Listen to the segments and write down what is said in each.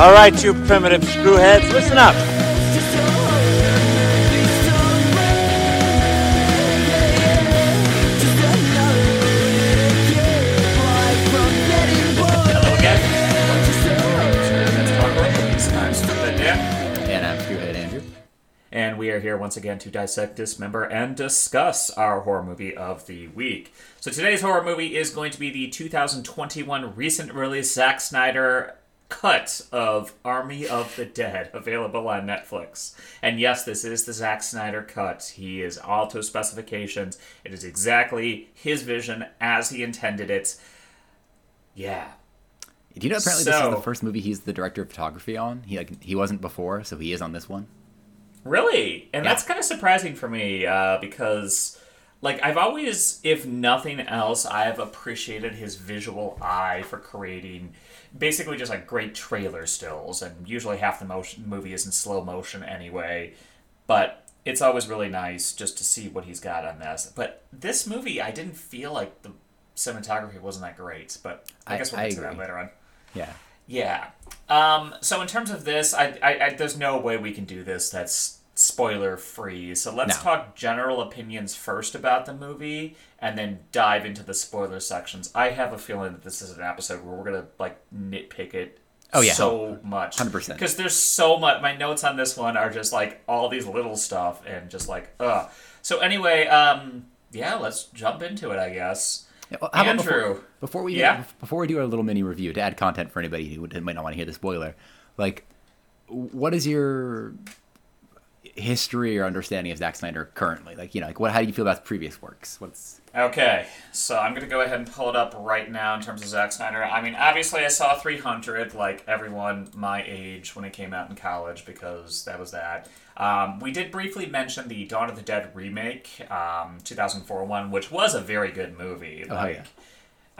All right, you primitive screwheads, listen up. Hello again. Let's talk about movies. I'm Stupid Dan. And I'm Screwhead Andrew. And we are here once again to dissect, dismember, and discuss our horror movie of the week. So today's horror movie is going to be the 2021 recent release Zack Snyder cut of Army of the Dead, available on Netflix. And yes, this is the Zack Snyder cut. He is all to specifications. It is exactly his vision as he intended it. Yeah. Do you know apparently this is the first movie he's the director of photography on? He like he wasn't before, so he is on this one. Really? And Yeah. that's kind of surprising for me uh, because, like, I've always, if nothing else, I've appreciated his visual eye for creating basically just like great trailer stills. And usually half the motion movie is in slow motion anyway. But it's always really nice just to see what he's got on this. But this movie, I didn't feel like the cinematography wasn't that great. But I, I- guess we'll get to that later on. Yeah. Yeah. Um, so in terms of this, I, I, I there's no way we can do this that's spoiler free. So let's No. talk general opinions first about the movie, and then dive into the spoiler sections. I have a feeling that this is an episode where we're gonna like nitpick it. Oh, yeah. so much, 100%. Because there's so much. My notes on this one are just like all these little stuff, and just like ugh. So anyway, um, yeah, let's jump into it. I guess. Well, how about Andrew. before, before we Yeah? before we do our little mini review to add content for anybody who might not want to hear the spoiler, like, what is your history or understanding of Zack Snyder currently? Like, you know, like what? How do you feel about previous works? What's Okay, so I'm gonna go ahead and pull it up right now in terms of Zack Snyder. I mean, obviously, I saw 300 like everyone my age when it came out in college because that was that. Um, we did briefly mention the Dawn of the Dead remake, um, 2004 one, which was a very good movie. Oh, yeah.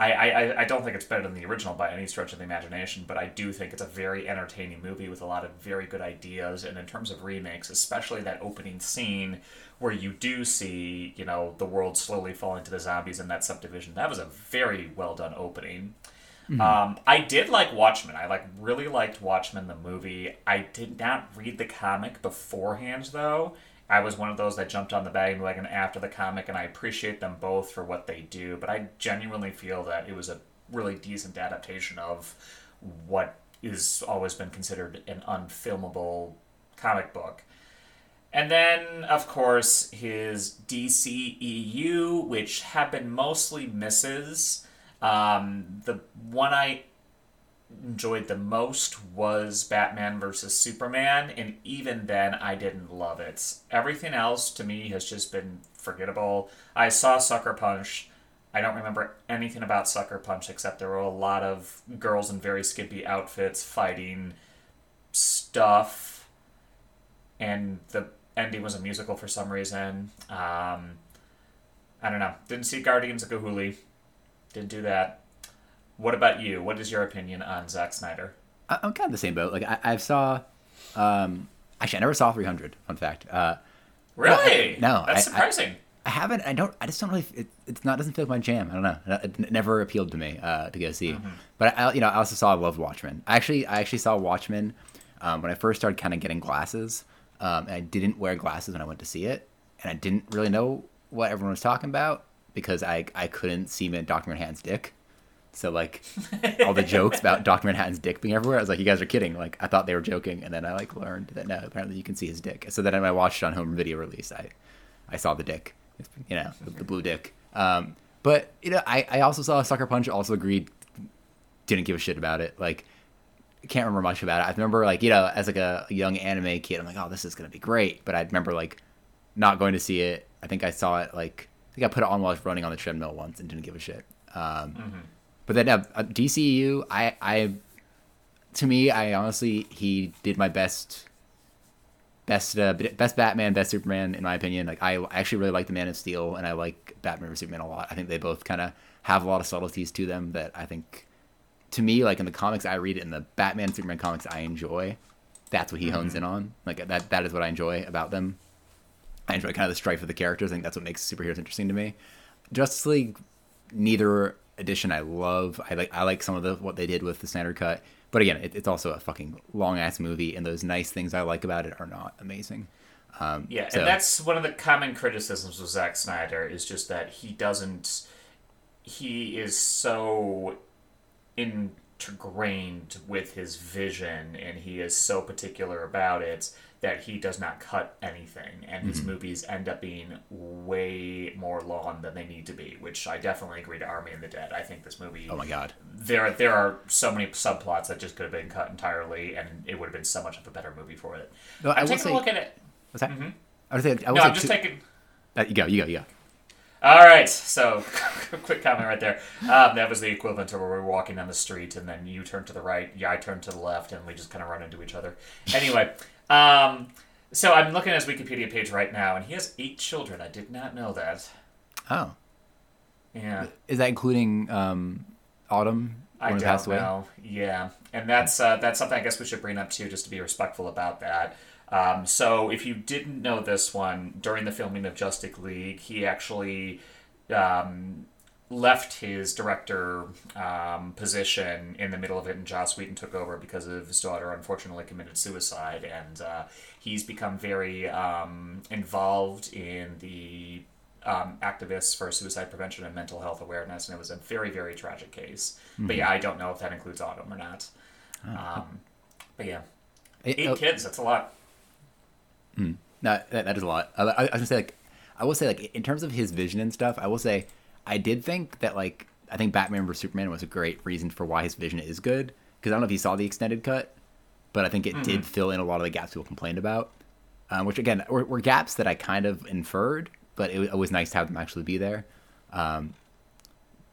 I, I, I don't think it's better than the original by any stretch of the imagination, but I do think it's a very entertaining movie with a lot of very good ideas. And in terms of remakes, especially that opening scene where you do see, you know, the world slowly falling to the zombies in that subdivision, that was a very well done opening. Um, I did like Watchmen. I like really liked Watchmen the movie. I did not read the comic beforehand though. I was one of those that jumped on the bandwagon after the comic, and I appreciate them both for what they do. But I genuinely feel that it was a really decent adaptation of what is always been considered an unfilmable comic book. And then, of course, his DCEU, which have been mostly misses. Um, the one I enjoyed the most was Batman versus Superman, and even then, I didn't love it. Everything else to me has just been forgettable. I saw Sucker Punch. I don't remember anything about Sucker Punch except there were a lot of girls in very skimpy outfits fighting stuff, and the ending was a musical for some reason. Um, I don't know. Didn't see Guardians of Ga'Hoole. Didn't do that. What about you? What is your opinion on Zack Snyder? I, I'm kind of the same boat. Like I, I saw, um, actually, I never saw 300. Fun fact. Uh, Really? no, That's I- I- surprising. I haven't. I don't. I just don't really. It, it's not. Doesn't feel like my jam. I don't know. It, it never appealed to me uh, to go see. But I, you know, I also saw. I loved Watchmen. I actually, I actually saw Watchmen um, when I first started kind of getting glasses. Um, and I didn't wear glasses when I went to see it, and I didn't really know what everyone was talking about because I I couldn't see Doctor Manhattan's dick. So like all the jokes about Doctor Manhattan's dick being everywhere, I was like, you guys are kidding. Like I thought they were joking, and then I like learned that no, apparently you can see his dick. So then when I watched it on home video release, I I saw the dick, you know, the, the blue dick. Um, but you know, I, I also saw Sucker Punch. Also agreed, didn't give a shit about it. Like, can't remember much about it. I remember like you know, as like a, a young anime kid, I'm like, oh, this is gonna be great. But I remember like not going to see it. I think I saw it like I think I put it on while I was running on the treadmill once and didn't give a shit. Um, But then uh, uh, DCU, I I to me, I honestly he did my best best uh, best Batman, best Superman in my opinion. Like I actually really like the Man of Steel, and I like Batman vs Superman a lot. I think they both kind of have a lot of subtleties to them that I think, to me, like in the comics I read, it in the Batman Superman comics I enjoy, that's what he hones in on. Like that that is what I enjoy about them. I enjoy kind of the strife of the characters. I think that's what makes superheroes interesting to me. Justice League, neither edition I love. I like I like some of the what they did with the Snyder cut, but again, it, it's also a fucking long ass movie, and those nice things I like about it are not amazing. Um, Yeah, so- and that's one of the common criticisms of Zack Snyder is just that he doesn't. He is so ingrained with his vision, and he is so particular about it that he does not cut anything, and Mm-hmm. his movies end up being way more long than they need to be. Which I definitely agree to Army of the Dead. I think this movie. oh my god. There, there are so many subplots that just could have been cut entirely, and it would have been so much of a better movie for it. No, I I'm will taking say- a look at it. What's that? I was. I would No, I'm just two- taking. uh, you go. You go. You go. All right, so quick comment right there. Um, that was the equivalent to where we're walking down the street, and then you turn to the right, yeah, I turn to the left, and we just kind of run into each other. Anyway, um, so I'm looking at his Wikipedia page right now, and he has eight children. I did not know that. Oh, Yeah, is that including um, Autumn? I don't know. Yeah, and that's uh, that's something I guess we should bring up too, just to be respectful about that. Um, so if you didn't know this one, during the filming of Justice League, he actually um, left his director um, position in the middle of it, and Joss Whedon took over because of his daughter unfortunately committed suicide, and uh, he's become very um, involved in the um, activists for suicide prevention and mental health awareness, and it was a very, very tragic case. But yeah, I don't know if that includes Autumn or not. Um, but yeah, eight oh, kids, that's a lot. No, that, that is a lot. I, I, I was gonna say like, I will say like in terms of his vision and stuff, I will say I did think that like I think Batman vs Superman was a great reason for why his vision is good because I don't know if you saw the extended cut, but I think it did fill in a lot of the gaps people complained about, um, which again were, were gaps that I kind of inferred, but it, it was nice to have them actually be there. Um,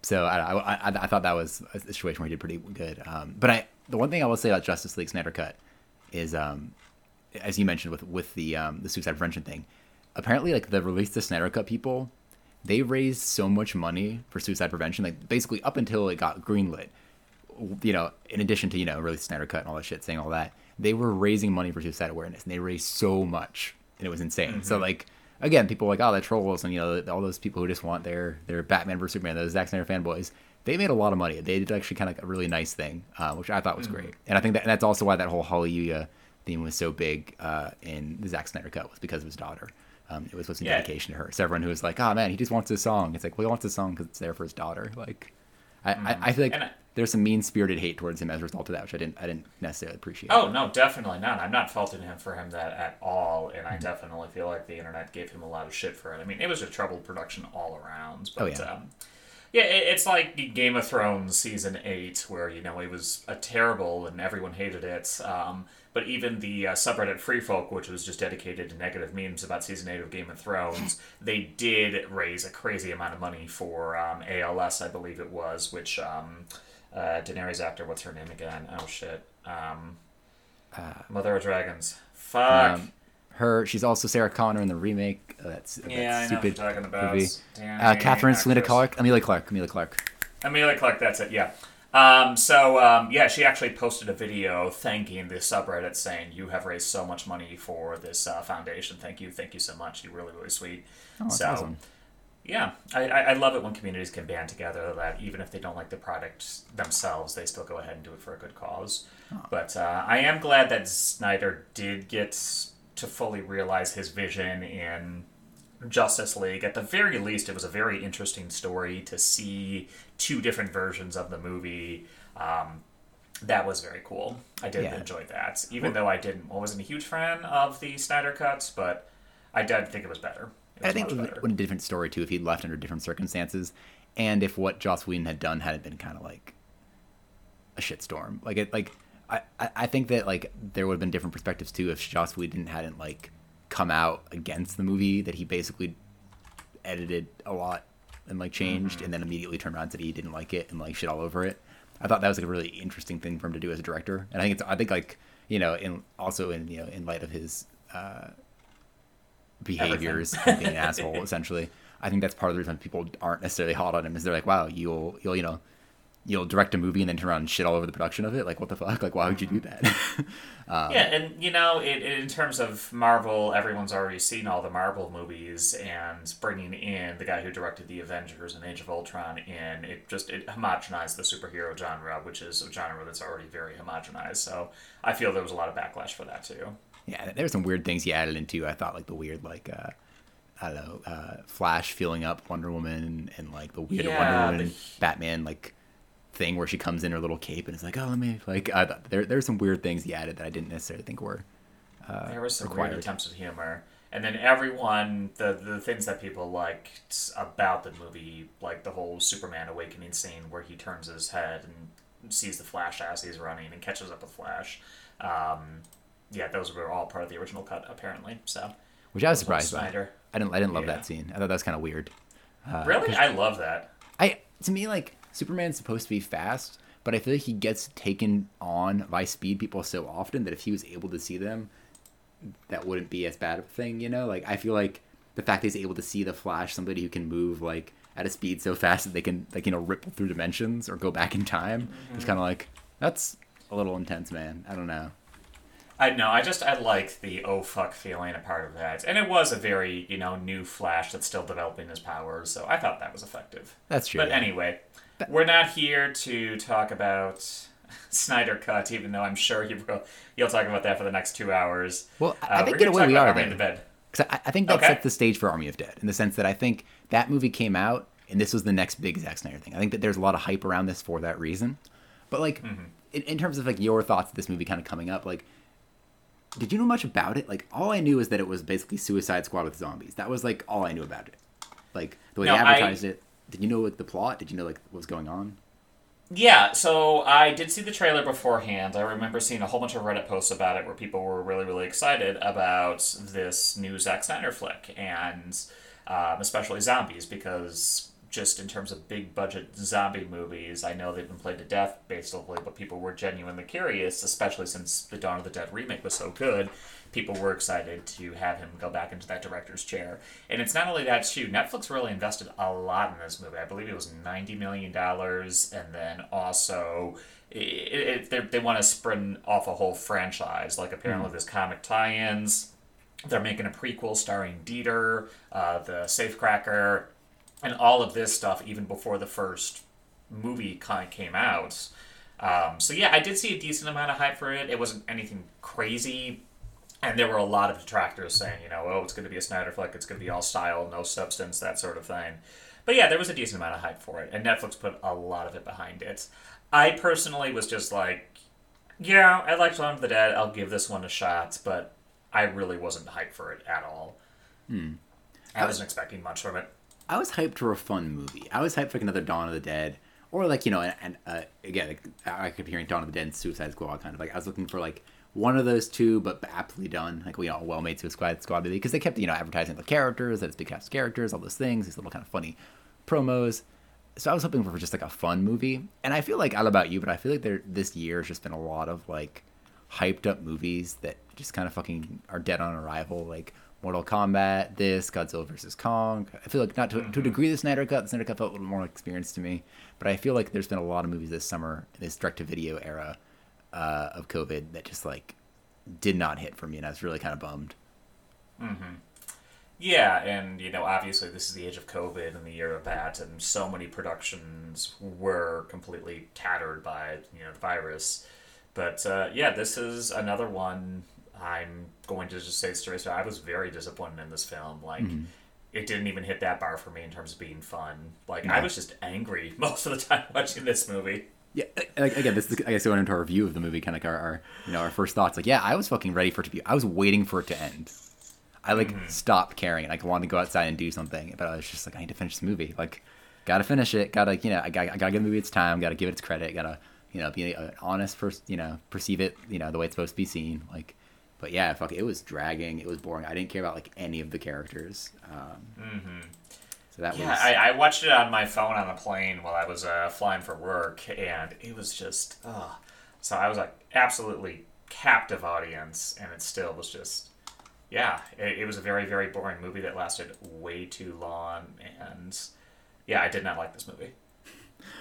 so I, I, I, I thought that was a situation where he did pretty good. Um, but I the one thing I will say about Justice League Snyder Cut is um, as you mentioned with with the um, the suicide prevention thing, apparently like the release the Snyder Cut people, they raised so much money for suicide prevention, like basically up until it got greenlit. You know, in addition to you know release Snyder Cut and all that shit, saying all that, they were raising money for suicide awareness, and they raised so much, and it was insane. So like again, people like oh, that trolls, and you know all those people who just want their their Batman versus Superman, those Zack Snyder fanboys. They made a lot of money. They did actually kind of like a really nice thing, uh, which I thought was great. And I think that and that's also why that whole Hallelujah theme was so big uh, in the Zack Snyder cut was because of his daughter. Um, it was be Yeah. dedication to her. So everyone who was like, "Oh man, he just wants this song," it's like, well, he wants this song because it's there for his daughter. Like, I, I, I feel like I- there's some mean spirited hate towards him as a result of that, which I didn't I didn't necessarily appreciate. Oh no, definitely not. I'm not faulting him for him that at all, and I definitely feel like the internet gave him a lot of shit for it. I mean, it was a troubled production all around. But, Oh, yeah. Um, yeah, it's like Game of Thrones season eight, where you know it was a terrible and everyone hated it. Um, but even the uh, subreddit Free Folk, which was just dedicated to negative memes about season eight of Game of Thrones, they did raise a crazy amount of money for um, ALS, I believe it was, which um, uh, Daenerys actor, what's her name again? Oh shit. Um, Mother of Dragons. Fuck. Um, her, she's also Sarah Connor in the remake. Uh, that's that yeah, I know what stupid you're talking about. movie. Uh, Catherine Selena. Clarke, Emilia Clarke, Emilia Clarke. Emilia Clarke, that's it, yeah. Um, so, um, yeah, she actually posted a video thanking the subreddit saying, You have raised so much money for this uh, foundation. Thank you, thank you so much. You're really, really sweet. Oh, so, awesome. yeah, I, I love it when communities can band together that even if they don't like the product themselves, they still go ahead and do it for a good cause. But uh, I am glad that Snyder did get to fully realize his vision in Justice League. At the very least, it was a very interesting story to see two different versions of the movie. Um, that was very cool. I did Yeah. enjoy that, even though I didn't. I wasn't a huge fan of the Snyder cuts, but I did think it was better. It was I think it would have a different story too if he'd left under different circumstances, and if what Joss Whedon had done hadn't been kind of like a shitstorm. Like it, like I, I I think that like there would have been different perspectives too if Joss Whedon hadn't like come out against the movie that he basically edited a lot and like changed, and then immediately turned around and said he didn't like it and like shit all over it. I thought that was like a really interesting thing for him to do as a director, and I think it's I think like you know in also in you know in light of his uh, behaviors and being an asshole essentially. I think that's part of the reason people aren't necessarily hot on him is they're like, wow, you'll you'll you know you'll direct a movie and then turn around and shit all over the production of it. Like, what the fuck? Like, why would you do that? um, yeah, and you know, it, in terms of Marvel, everyone's already seen all the Marvel movies, and bringing in the guy who directed the Avengers and Age of Ultron in, it just it homogenized the superhero genre, which is a genre that's already very homogenized. So I feel there was a lot of backlash for that too. yeah, there were some weird things he added into. I thought like the weird like uh, I don't know, uh, Flash feeling up Wonder Woman and like the weird Yeah, Wonder Woman the- Batman like thing where she comes in her little cape and it's like, oh, let me like I thought there there's some weird things he added that I didn't necessarily think were uh, there was some required. weird attempts at humor, and then everyone the the things that people liked about the movie, like the whole Superman awakening scene where he turns his head and sees the Flash as he's running and catches up with Flash. Um, yeah, those were all part of the original cut, apparently. So which I was surprised by. I didn't I didn't love Yeah. that scene. I thought that was kind of weird. really, I love that. I to me like Superman's supposed to be fast, but I feel like he gets taken on by speed people so often that if he was able to see them, that wouldn't be as bad of a thing, you know? Like I feel like the fact that he's able to see the Flash, somebody who can move like at a speed so fast that they can like you know ripple through dimensions or go back in time, it's mm-hmm. kind of like that's a little intense, man. I don't know. I know. I just I liked the oh fuck feeling a part of that, and it was a very you know new Flash that's still developing his powers. So I thought that was effective. That's true. But yeah. anyway, we're not here to talk about Snyder Cut, even though I'm sure you will. You'll talk about that for the next two hours. Well, I- I Uh, think we're in a way we are Army in there. the Bed. I, I think that Okay. sets the stage for Army of Dead in the sense that I think that movie came out and this was the next big Zack Snyder thing. I think that there's a lot of hype around this for that reason. But like, Mm-hmm. in, in terms of like your thoughts of this movie kind of coming up, like, did you know much about it? Like, all I knew is that it was basically Suicide Squad with zombies. That was like all I knew about it. Like the way No, they I- advertised it. Did you know like the plot? Did you know like what was going on? Yeah, so I did see the trailer beforehand. I remember seeing a whole bunch of Reddit posts about it where people were really, really excited about this new Zack Snyder flick, and um, especially zombies, because just in terms of big budget zombie movies, I know they've been played to death basically, but people were genuinely curious, especially since the Dawn of the Dead remake was so good. People were excited to have him go back into that director's chair. And it's not only that, too. Netflix really invested a lot in this movie. I believe it was $90 million. And then also, it, it, they, they want to spin off a whole franchise. Like, apparently, there's comic tie ins. They're making a prequel starring Dieter, uh, the Safecracker, and all of this stuff even before the first movie kind of came out. Um, so yeah, I did see a decent amount of hype for it. It wasn't anything crazy, and there were a lot of detractors saying, you know, oh, it's going to be a Snyder flick, it's going to be all style, no substance, that sort of thing. But yeah, there was a decent amount of hype for it, and Netflix put a lot of it behind it. I personally was just like, yeah, I liked Dawn of the Dead. I'll give this one a shot, but I really wasn't hyped for it at all. I wasn't expecting much from it. I was hyped for a fun movie. I was hyped for like another Dawn of the Dead, or like you know, and, and uh, again, like, I be hearing Dawn of the Dead and Suicide Squad kind of like I was looking for like one of those two, but aptly done, like you know, well-made Suicide Squad movie because they kept you know advertising the characters, that it's big cast characters, all those things, these little kind of funny promos. So I was hoping for just like a fun movie, and I feel like I don't know about you, but I feel like there this year has just been a lot of like hyped up movies that just kind of fucking are dead on arrival, like Mortal Kombat, this Godzilla vs Kong. I feel like not to, to a degree the Snyder Cut. The Snyder Cut felt a little more experienced to me, but I feel like there's been a lot of movies this summer, this direct to video era uh, of COVID, that just like did not hit for me, and I was really kind of bummed. Yeah, and you know, obviously, this is the age of COVID and the year of that, and so many productions were completely tattered by you know the virus. But uh, yeah, this is another one. I'm going to just say straight. I was very disappointed in this film. Like, mm-hmm. it didn't even hit that bar for me in terms of being fun. Like, I was just angry most of the time watching this movie. Yeah, again, this is I guess going into our review of the movie, kind of our, our you know our first thoughts. Like, yeah, I was fucking ready for it to be. I was waiting for it to end. I like mm-hmm. stopped caring like wanted to go outside and do something, but I was just like, I need to finish this movie. Like, gotta finish it. Gotta you know, I gotta, I gotta give the movie its time. Gotta give it its credit. Gotta you know be an honest, pers- you know, perceive it you know the way it's supposed to be seen. Like, but yeah, fuck, it was dragging. It was boring. I didn't care about like any of the characters. Um, So that Yeah, was I, I watched it on my phone on a plane while I was uh, flying for work, and it was just, uh, so I was like absolutely captive audience, and it still was just, yeah, it, it was a very very boring movie that lasted way too long, and yeah, I did not like this movie.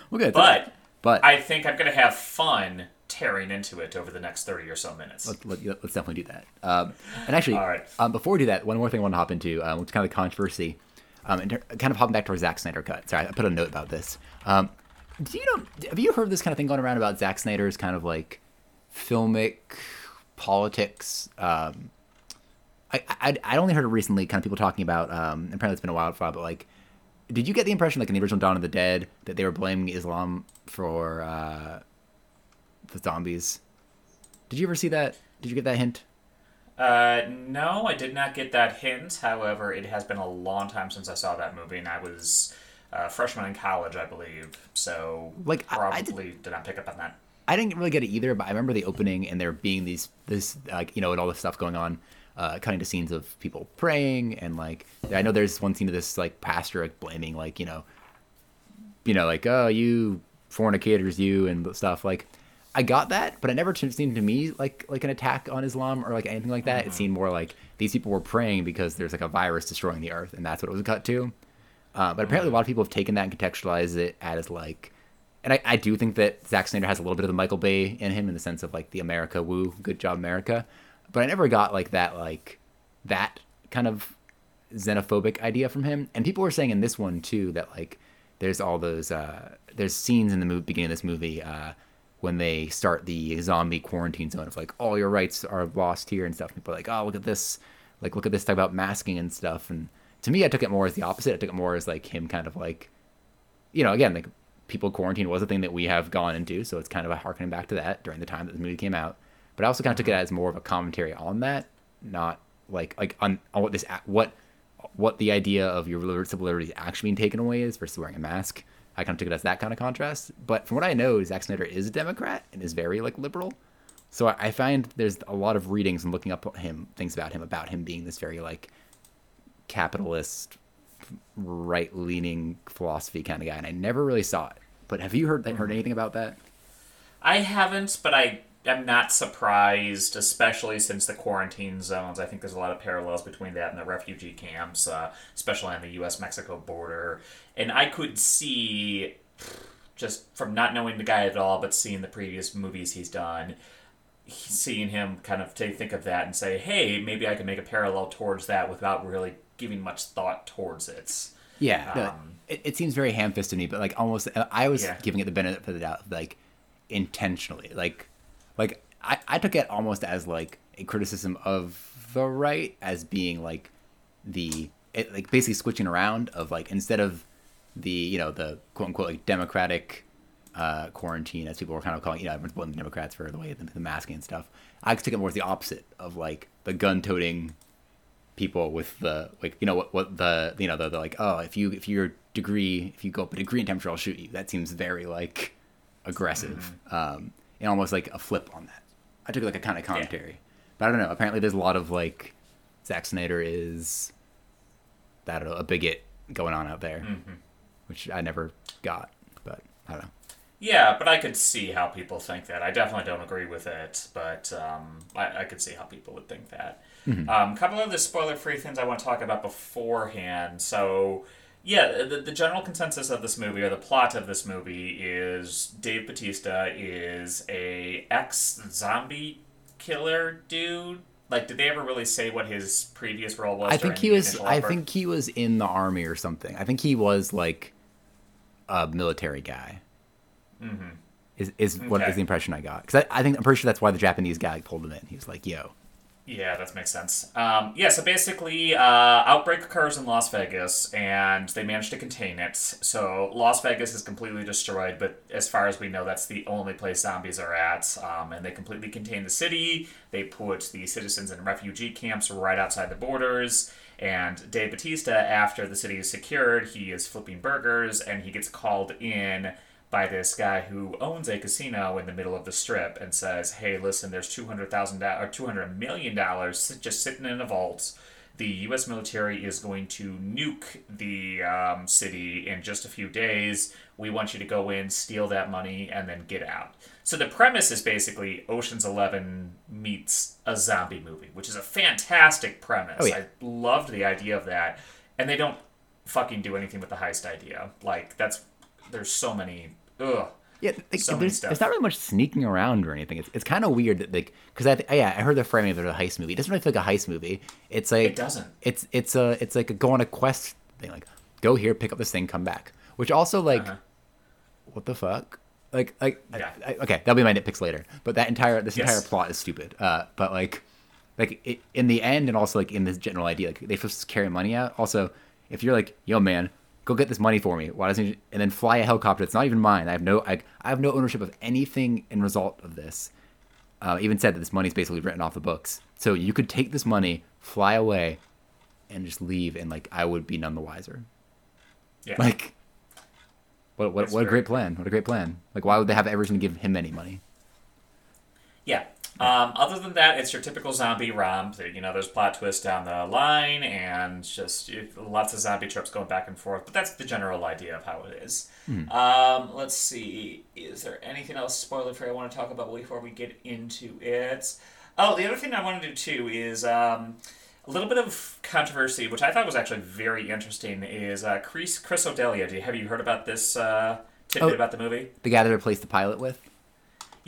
well, good. But But I think I'm going to have fun tearing into it over the next 30 or so minutes. let, let, us definitely do that. Um, and actually, right. um, before we do that, one more thing I want to hop into, um, which is kind of the controversy, um, and ter- kind of hopping back to our Zack Snyder cut. Sorry, I put a note about this. Um, do you know? Have you heard this kind of thing going around about Zack Snyder's kind of like filmic politics? Um, I, I I only heard it recently, kind of people talking about. Um, apparently it's been a while but like, did you get the impression, like in the original Dawn of the Dead, that they were blaming Islam for uh, the zombies? Did you ever see that? Did you get that hint? Uh, no, I did not get that hint. However, it has been a long time since I saw that movie, and I was a freshman in college, I believe. So, Like, I- I probably did... not pick up on that. I didn't really get it either, but I remember the opening and there being these this like you know and all this stuff going on, uh, cutting to scenes of people praying and like I know there's one scene of this like pastor like blaming like you know, you know like oh you fornicators you and stuff like. I got that, but it never seemed to me like like an attack on Islam or like anything like that. It seemed more like these people were praying because there's like a virus destroying the earth, and that's what it was cut to. Uh, but apparently, a lot of people have taken that and contextualized it as like, and I, I do think that Zack Snyder has a little bit of the Michael Bay in him in the sense of like the America woo, good job America. But I never got like that like that kind of xenophobic idea from him. And people were saying in this one too that like there's all those uh, there's scenes in the movie, beginning of this movie uh, when they start the zombie quarantine zone of like all your rights are lost here and stuff. People are like, oh look at this, like look at this talk about masking and stuff. And to me, I took it more as the opposite. I took it more as like him kind of like, you know, again like people quarantine was a thing that we have gone into, so it's kind of a harkening back to that during the time that the movie came out. But I also kind of took it mm-hmm. as more of a commentary on that, not like like on, on what this what what the idea of your civil liberties actually being taken away is versus wearing a mask. I kind of took it as that kind of contrast. But from what I know, Zack Snyder is a Democrat and is very like liberal. So I I find there's a lot of readings and looking up him things about him about him being this very like capitalist, right leaning philosophy kind of guy, and I never really saw it. But have you heard heard anything about that? I haven't, but I am not surprised, especially since the quarantine zones. I think there's a lot of parallels between that and the refugee camps, uh, especially on the U.S. Mexico border. And I could see, just from not knowing the guy at all, but seeing the previous movies he's done, seeing him kind of take, think of that and say, hey, maybe I can make a parallel towards that without really giving much thought towards it. Yeah, Um, it, it seems very ham-fisted to me, but like almost, I was Yeah. giving it the benefit of the doubt, like intentionally, like, like I, I took it almost as like a criticism of the right as being like the it, like basically switching around of like instead of the you know the quote unquote like democratic uh, quarantine as people were kind of calling you know everyone's blaming the Democrats for the way the, the masking and stuff. I took it more as the opposite of like the gun-toting people with the like you know what what the you know the, the like oh if you if your degree if you go up a degree in temperature I'll shoot you that seems very like aggressive um and almost like a flip on that I took it like a kind of commentary but I don't know apparently there's a lot of like Zack Snyder is know a bigot going on out there which I never got but I don't know Yeah, but I could see how people think that. I definitely don't agree with it, but um, I, I could see how people would think that. Mm-hmm. Um, a couple of the spoiler-free things I want to talk about beforehand. So, yeah, the, the general consensus of this movie, or the plot of this movie, is Dave Bautista is a ex-zombie killer dude. Like, did they ever really say what his previous role was? I think he was. I effort? think he was in the army or something. I think he was like a military guy. Mm-hmm. Is is what Okay. is the impression I got? Because I, I think I'm pretty sure that's why the Japanese guy pulled him in. He was like, "Yo, Yeah, that makes sense. Um, yeah, so basically, uh, outbreak occurs in Las Vegas, and they manage to contain it. So Las Vegas is completely destroyed, but as far as we know, that's the only place zombies are at. Um, and they completely contain the city. They put the citizens in refugee camps right outside the borders. And Dave Bautista, after the city is secured, he is flipping burgers, and he gets called in by this guy who owns a casino in the middle of the strip and says, "Hey, listen, there's two hundred thousand dollars or two hundred million dollars just sitting in a vault. The U.S. military is going to nuke the um, city in just a few days. We want you to go in, steal that money, and then get out." So the premise is basically Ocean's Eleven meets a zombie movie, which is a fantastic premise. Oh, yeah. I loved the idea of that, and they don't fucking do anything with the heist idea. Like that's there's so many ugh. Yeah, like, So many there's, stuff. there's not really much sneaking around or anything. It's, it's kind of weird that like because I th- yeah I heard the framing of it as a heist movie. It doesn't really feel like a heist movie. It's like It doesn't. It's it's a it's like a go on a quest thing. Like go here, pick up this thing, come back. Which also like Uh-huh. what the fuck? Like like Yeah. I, okay, that'll be my nitpicks later. But that entire this Yes. entire plot is stupid. Uh, but like like it, in the end and also like in this general idea, like they just carry money out. Also, if you're like yo man. Go get this money for me. Why doesn't you, and then fly a helicopter? It's not even mine. I have no I, I have no ownership of anything in result of this. Uh, even said that this money's basically written off the books. So you could take this money, fly away, and just leave, and like I would be none the wiser. Yeah. Like, what what what a great plan! What a great plan! Like, why would they have Everton give him any money? Yeah. Um, other than that, it's your typical zombie romp. You know, there's plot twists down the line, and just lots of zombie tropes going back and forth. But that's the general idea of how it is. Um, let's see. Is there anything else spoiler free I want to talk about before we get into it? Oh, the other thing I want to do too is um, a little bit of controversy, which I thought was actually very interesting. Is uh, Chris Chris D'Elia? Do you, have you heard about this uh, tidbit Oh. about the movie? The guy that replaced the pilot with.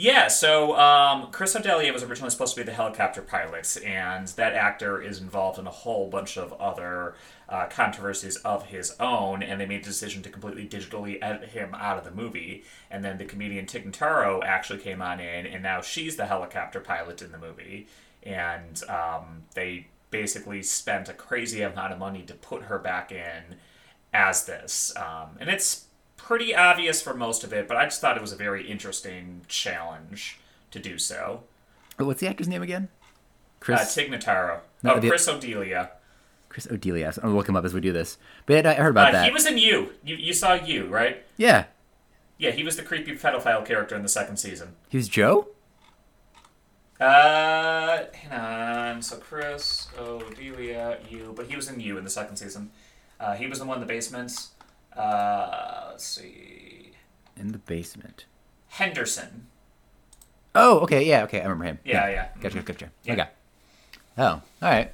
Yeah, so um, Chris D'Elia was originally supposed to be the helicopter pilot, and that actor is involved in a whole bunch of other uh, controversies of his own, and they made the decision to completely digitally edit him out of the movie. And then the comedian Tig Notaro actually came on in, and now she's the helicopter pilot in the movie. And um, they basically spent a crazy amount of money to put her back in as this. Um, and it's pretty obvious for most of it, but I just thought it was a very interesting challenge to do so. Oh, what's the actor's name again? Uh, Chris Tig Notaro. No, oh, the- Chris D'Elia. Chris D'Elia. I'm gonna look him up as we do this. But I heard about Uh, that. he was in You. you. You saw You, right? yeah, Yeah, he was the creepy pedophile character in the second season. he was Joe. Uh, hang on. So Chris D'Elia, You, but he was in You in the second season. Uh, he was the one in the basement. Uh, let's see. In the basement. Henderson. Oh, okay, yeah, okay, I remember him. Yeah, yeah. Gotcha, gotcha. Yeah. Okay. Oh, all right.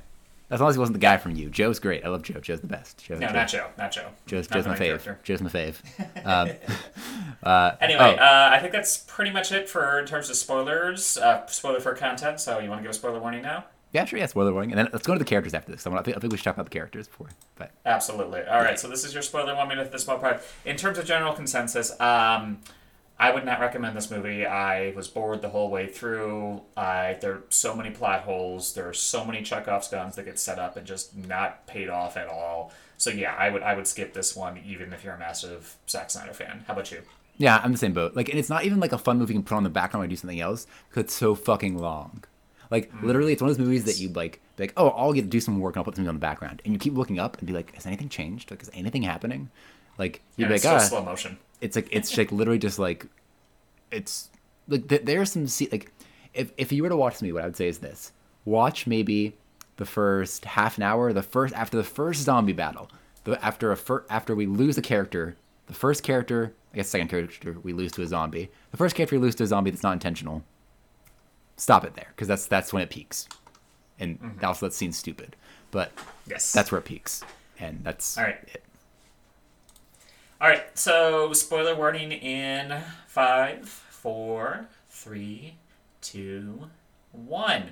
As long as he wasn't the guy from you. Joe's great. I love Joe. Joe's the best. Joe, No, Joe. not Joe. Not Joe. Joe's, Not Joe's my fave. Joe's my fave. Um, uh, Anyway, oh, uh, I think that's pretty much it for in terms of spoilers. Uh, spoiler for content. So you want to give a spoiler warning now? Yeah, sure, yeah, spoiler warning. And then let's go to the characters after this. I, think, I think we should talk about the characters before. But Absolutely. All right. So this is your spoiler one minute. This small part. In terms of general consensus, um, I would not recommend this movie. I was bored the whole way through. I there are so many plot holes. There are so many Chekhov's guns that get set up and just not paid off at all. So yeah, I would I would skip this one even if you're a massive Zack Snyder fan. How about you? yeah, I'm the same boat. Like, and it's not even like a fun movie you can put on the background and do something else because it's so fucking long. Like, Mm. literally, it's one of those movies that you like, be like, oh, I'll get to do some work and I'll put something on the background. And you keep looking up and be like, has anything changed? Like, is anything happening? Like, you'd And like, ah, slow motion. it's like it's like literally just like it's like th- there's some se- like if if you were to watch this movie, what I would say is this: watch maybe the first half an hour, the first after the first zombie battle, the after a fir- after we lose a character, the first character, I guess second character we lose to a zombie, the first character we lose to a zombie that's not intentional. Stop it there because that's that's when it peaks, and mm-hmm. also that seems stupid, but Yes. that's where it peaks, and that's All right. it. All right, so spoiler warning in five, four, three, two, one.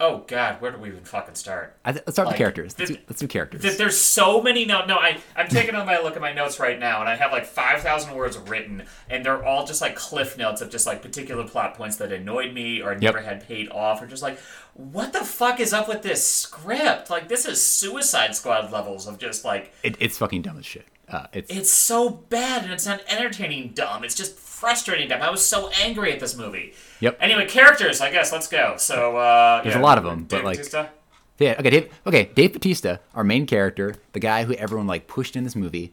Oh God, where do we even fucking start? I th- let's start with Like, the characters. Let's, do, let's do characters. Th- There's so many no no I I'm taking a my look at my notes right now and I have like five thousand words written and they're all just like cliff notes of just like particular plot points that annoyed me or never had paid off or just like what the fuck is up with this script like this is Suicide Squad levels of just like It, it's fucking dumb as shit. Uh, it's it's so bad and it's not entertaining dumb it's just frustrating dumb I was so angry at this movie. Yep. Anyway, characters I guess let's go. So uh, There's yeah, a lot of 'em, but, Dave like- Bautista? yeah. Okay, Dave. Okay, Dave Bautista, our main character, the guy who everyone like pushed in this movie.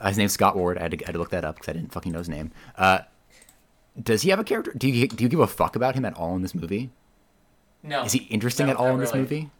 uh, His name's Scott Ward. I had to, I had to look that up because I didn't fucking know his name. Uh, does he have a character? Do you do you give a fuck about him at all in this movie? no Is he interesting No, at all in this movie?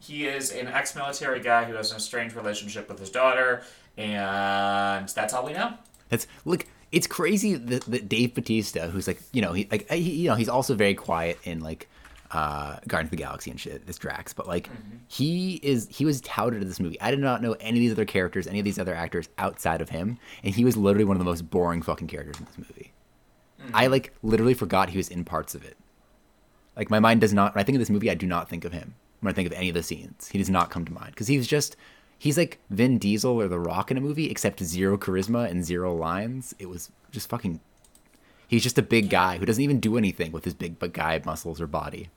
He is an ex-military guy who has an estranged relationship with his daughter, and that's all we know. That's look. It's crazy that, that Dave Bautista, who's like, you know, he like he, you know, he's also very quiet in like, uh, Guardians of the Galaxy and shit, this Drax, but like he is he was touted in this movie. I did not know any of these other characters, any of these other actors outside of him, and he was literally one of the most boring fucking characters in this movie. I like literally forgot he was in parts of it. Like my mind does not when I think of this movie, I do not think of him. When I think of any of the scenes, he does not come to mind because he was just he's like Vin Diesel or The Rock in a movie, except zero charisma and zero lines. It was just fucking. He's just a big guy who doesn't even do anything with his big guy muscles or body.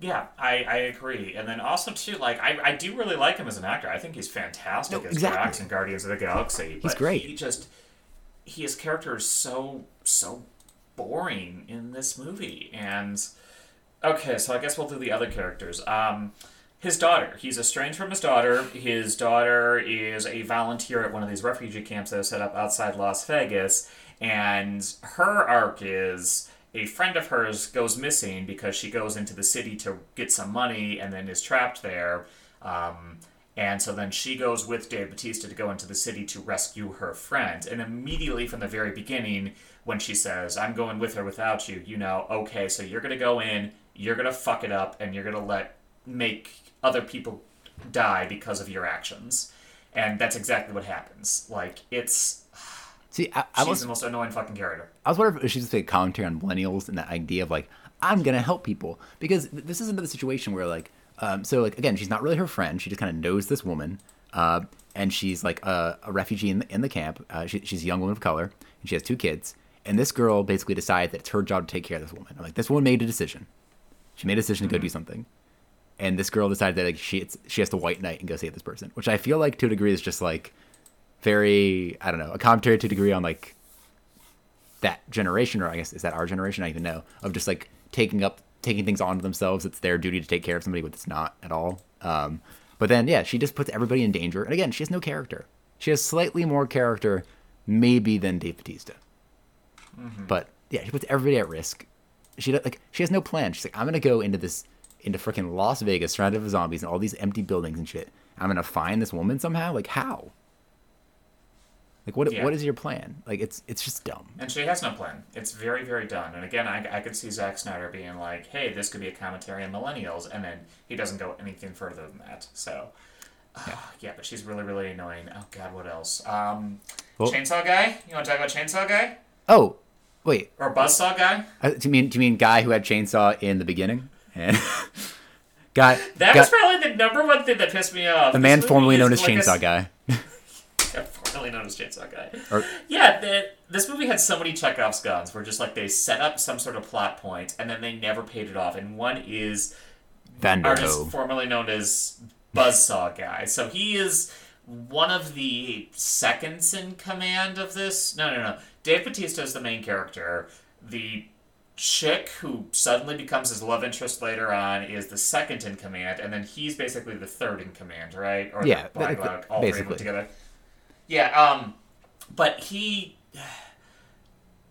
Yeah, I, I agree. And then also too, like I, I do really like him as an actor. I think he's fantastic No, as exactly. Drax in Guardians of the Galaxy. He's great. He just he his character is so so boring in this movie. And okay, so I guess we'll do the other characters. Um his daughter. He's estranged from his daughter. His daughter is a volunteer at one of these refugee camps that are set up outside Las Vegas. And her arc is a friend of hers goes missing because she goes into the city to get some money and then is trapped there. Um, and so then she goes with Dave Bautista to go into the city to rescue her friend. And immediately from the very beginning, when she says, I'm going with her without you, you know, okay, so you're going to go in, you're going to fuck it up, and you're going to let, make other people die because of your actions. And that's exactly what happens. Like, it's. See, I, I She's was the most annoying fucking character. I was wondering if she's just a commentary on millennials and that idea of like I'm gonna help people because this is another situation where like um, so like again she's not really her friend she just kind of knows this woman uh, and she's like a, a refugee in the, in the camp uh, she, she's a young woman of color and she has two kids and this girl basically decides that it's her job to take care of this woman I'm like this woman made a decision she made a decision to go do something and this girl decided that like she it's, she has to white knight and go save this person which I feel like to a degree is just like very I don't know a commentary to a degree on like that generation, or I guess is that our generation? I don't even know of just like taking up taking things onto themselves. It's their duty to take care of somebody, but it's not at all. Um, but then yeah, she just puts everybody in danger. And again, she has no character. She has slightly more character, maybe than Dave Bautista. But yeah, she puts everybody at risk. She does, like she has no plan. She's like, I'm gonna go into this into freaking Las Vegas, surrounded with zombies and all these empty buildings and shit. I'm gonna find this woman somehow. Like how? Like what? Yeah. What is your plan? Like it's it's just dumb. And she has no plan. It's very, very dumb. And again, I, I could see Zack Snyder being like, hey, this could be a commentary on millennials. And then he doesn't go anything further than that. So, uh, yeah. but she's really, really annoying. Oh, God, what else? Um, Well- Chainsaw Guy? You want to talk about Chainsaw Guy? Oh, wait. Or Buzzsaw Guy? Uh, do you mean do you mean guy who had chainsaw in the beginning? And guy, That guy- was probably the number one thing that pissed me off. the man formerly known as like a- Chainsaw Guy. Yeah, formerly known as Chainsaw Guy. Or- yeah, the, this movie had so many Chekhov's guns where just like they set up some sort of plot point and then they never paid it off. And one is artist Vanderohe. formerly known as Buzzsaw Guy. So he is one of the seconds in command of this. No, no, no. Dave Bautista is the main character. The chick who suddenly becomes his love interest later on is the second in command, and then he's basically the third in command, right? Or Yeah, Black basically- all three of them together. Yeah. Um, but he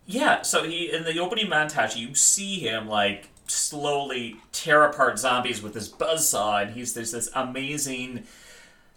yeah, so he in the opening montage, you see him like slowly tear apart zombies with his buzzsaw, and he's there's this amazing,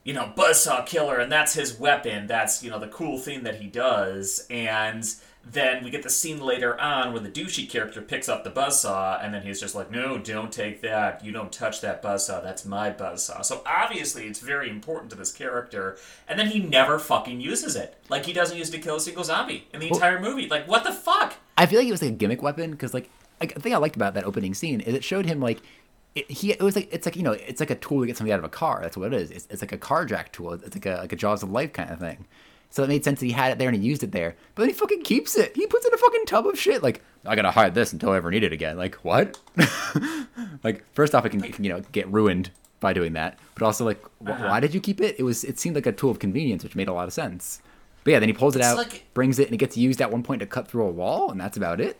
you know, buzzsaw killer, and that's his weapon. That's you know the cool thing that he does, and then we get the scene later on where the douchey character picks up the buzzsaw, and then he's just like, "No, don't take that. You don't touch that buzzsaw. That's my buzzsaw." So obviously, it's very important to this character, and then he never fucking uses it. Like he doesn't use it to kill a single zombie in the entire movie. Like what the fuck? I feel like it was like a gimmick weapon because like, like the thing I liked about that opening scene is it showed him like it, he it was like it's like you know it's like a tool to get something out of a car. That's what it is. It's, it's like a car jack tool. It's like a like a Jaws of Life kind of thing. So it made sense that he had it there and he used it there. But then he fucking keeps it. He puts it in a fucking tub of shit. Like I gotta hide this until I ever need it again. Like what? like first off, it can you know get ruined by doing that. But also like wh- Uh-huh. why did you keep it? It was it seemed like a tool of convenience, which made a lot of sense. But yeah, then he pulls it It's out, like- brings it, and it gets used at one point to cut through a wall, and that's about it.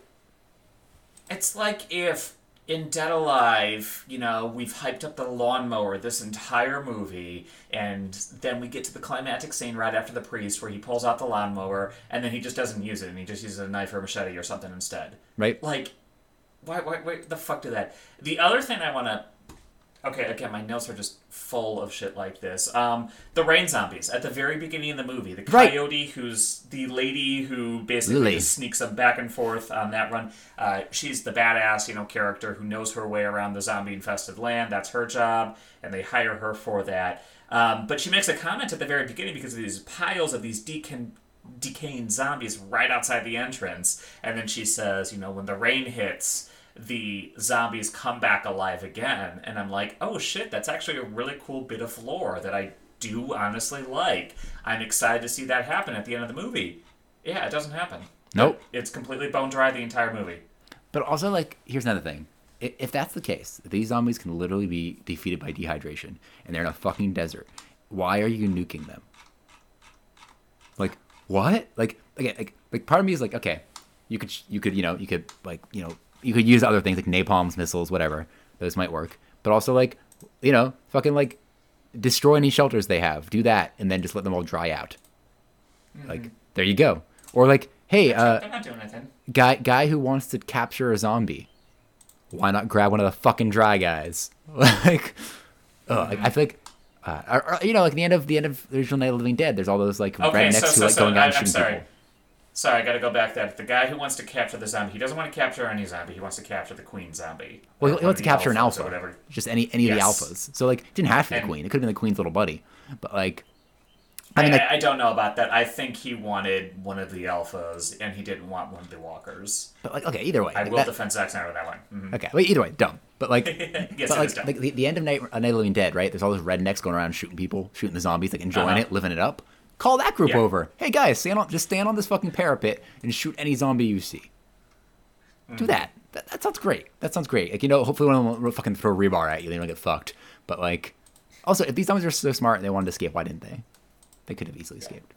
It's like if in Dead Alive, you know, we've hyped up the lawnmower this entire movie, and then we get to the climactic scene right after the priest where he pulls out the lawnmower, and then he just doesn't use it, and he just uses a knife or a machete or something instead. Right? Like, why, why, why the fuck do that? The other thing I want to Okay, again, my notes are just full of shit like this. Um, the rain zombies at the very beginning of the movie. The Right. coyote, who's the lady who basically Lily. just sneaks them back and forth on that run. Uh, she's the badass, you know, character who knows her way around the zombie-infested land. That's her job, and they hire her for that. Um, but she makes a comment at the very beginning because of these piles of these decon- decaying zombies right outside the entrance, and then she says, you know, when the rain hits the zombies come back alive again. And I'm like, oh shit, that's actually a really cool bit of lore that I do honestly like. I'm excited to see that happen at the end of the movie. Yeah, it doesn't happen. Nope. It's completely bone dry the entire movie. But also, like, here's another thing. If that's the case, these zombies can literally be defeated by dehydration, and they're in a fucking desert, why are you nuking them? Like, what? Like, again, like, like part of me is like, okay, you could, you could, you know, you could, like, you know, you could use other things like napalms, missiles, whatever. Those might work. But also, like, you know, fucking like, destroy any shelters they have. Do that, and then just let them all dry out. Like, there you go. Or like, hey, uh, They're not doing anything. guy guy who wants to capture a zombie why not grab one of the fucking dry guys like oh like, i feel like uh, or, or, you know like the end of the end of the original night of the living dead there's all those like Okay, rednecks so, who so, like so going out and I'm shooting sorry. people Sorry, I gotta go back that. The guy who wants to capture the zombie, he doesn't want to capture any zombie. He wants to capture the queen zombie. well he wants to capture an alpha or whatever. just any any of the alphas so like it didn't have to be the queen it could have been the queen's little buddy but like I, i mean like I, I don't know about that. I think he wanted one of the alphas, and he didn't want one of the walkers. but like okay either way I like, will that- defend Zack Snyder with that one. Mhm. okay well, either way dumb but like yes, but like, dumb. like the, the end of Night, uh, Night of the Living Dead, right? There's all those rednecks going around shooting people, shooting the zombies, like enjoying Uh-huh. it, living it up. Call that group Yeah. over. Hey guys, stand on, just stand on this fucking parapet and shoot any zombie you see. Mm-hmm. Do that. that. That sounds great. That sounds great. Like you know, hopefully one of them will fucking throw a rebar at you, they don't get fucked. But like, also, if these zombies are so smart and they wanted to escape, why didn't they? They could have easily escaped.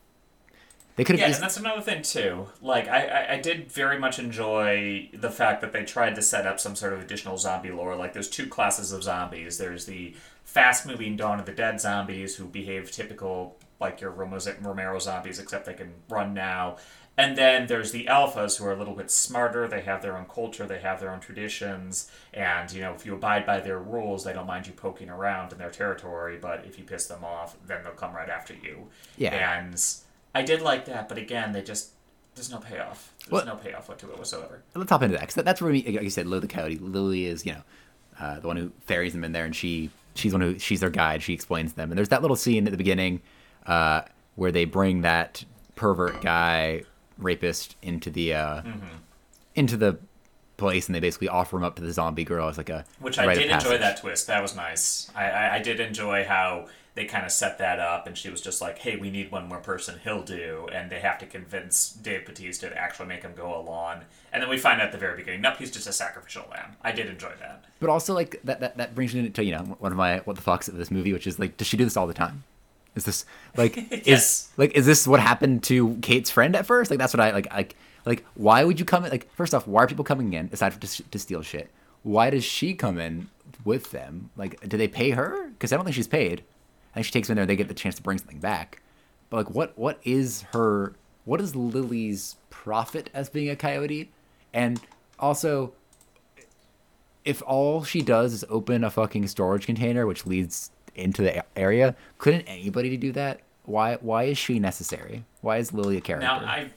They could have. Yeah, and that's another thing too. Like I, I, I did very much enjoy the fact that they tried to set up some sort of additional zombie lore. Like there's two classes of zombies. There's the fast-moving Dawn of the Dead zombies who behave typical like your Romero Romero zombies, except they can run now. And then there's the alphas who are a little bit smarter. They have their own culture. They have their own traditions. And you know, if you abide by their rules, they don't mind you poking around in their territory. But if you piss them off, then they'll come right after you. Yeah. And I did like that, but again, they just there's no payoff. There's What- no payoff to it whatsoever. let's hop into that because that's where we, like you said, Lily the Coyote. Lily is you know uh, the one who ferries them in there, and she she's one who she's their guide. She explains them, and there's that little scene at the beginning uh, where they bring that pervert guy rapist into the uh, Mm-hmm. into the place, and they basically offer him up to the zombie girl as like a Which I did enjoy that twist. That was nice. I, I, I did enjoy how they kind of set that up, and she was just like, "Hey, we need one more person. He'll do," and they have to convince Dave Bautista to actually make him go along. And then we find out at the very beginning, nope, he's just a sacrificial lamb. I did enjoy that. But also like that, that that brings me to you know one of my what the fucks of this movie, which is like, does she do this all the time? Is this like Yes. is like is this what happened to Kate's friend at first? Like that's what I like like like why would you come in? Like first off, why are people coming in aside from to, to steal shit? Why does she come in with them? Like, do they pay her? Because I don't think she's paid. I think she takes them in there. and They get the chance to bring something back. But like, what what is her? What is Lily's profit as being a coyote? And also, if all she does is open a fucking storage container which leads into the area, couldn't anybody do that? Why why is she necessary? Why is Lily a character? Now I,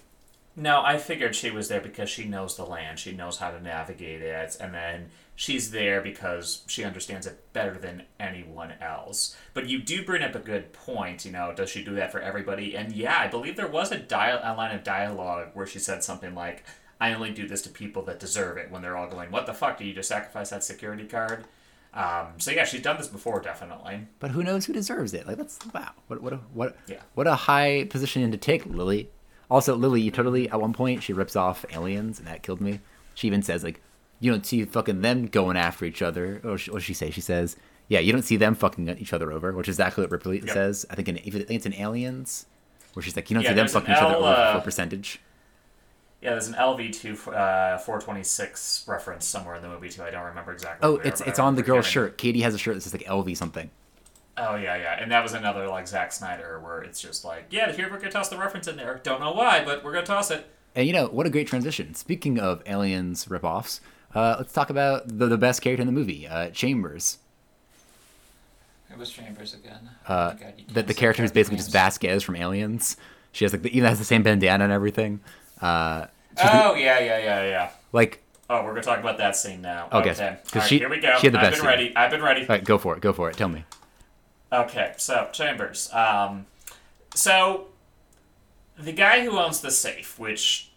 no, I figured she was there because she knows the land. She knows how to navigate it, and then she's there because she understands it better than anyone else. But you do bring up a good point. You know, does she do that for everybody? And yeah, I believe there was a, dial- a line of dialogue where she said something like, "I only do this to people that deserve it." When they're all going, "What the fuck? Do you just sacrifice that security card?" Um, so yeah, she's done this before, definitely. but who knows who deserves it? Like that's wow. What what a, what Yeah. what a high position to take, Lily. Also, Lily, you totally at one point she rips off aliens, and that killed me. She even says like, "You don't see fucking them going after each other." Or what she say? She says, "Yeah, you don't see them fucking each other over," which is exactly what Ripley Yep. says. I think in I think it's in Aliens, where she's like, "You don't Yeah, see them fucking each other over uh, for percentage." Yeah, there's an LV2 uh, 426 reference somewhere in the movie too. I don't remember exactly. Oh, where, it's but it's on the girl's hearing- shirt. Katie has a shirt that says like LV something. Oh yeah, yeah, and that was another like Zack Snyder where it's just like, yeah, here we're gonna toss the reference in there. Don't know why, but we're gonna toss it. And you know what a great transition. Speaking of aliens ripoffs, uh, let's talk about the, the best character in the movie, uh, Chambers. It was Chambers again. Uh, Oh God, the the character who's basically just. Vasquez from Aliens. She has like the, even has the same bandana and everything. Uh, she's the- Oh yeah, yeah, yeah, yeah. like, Oh, we're gonna talk about that scene now. Okay, Okay. right, she- here we go. she had the I've best been scene. ready. I've been ready. all right, go for it, go for it. Tell me. Okay, so Chambers. Um, so the guy who owns the safe, which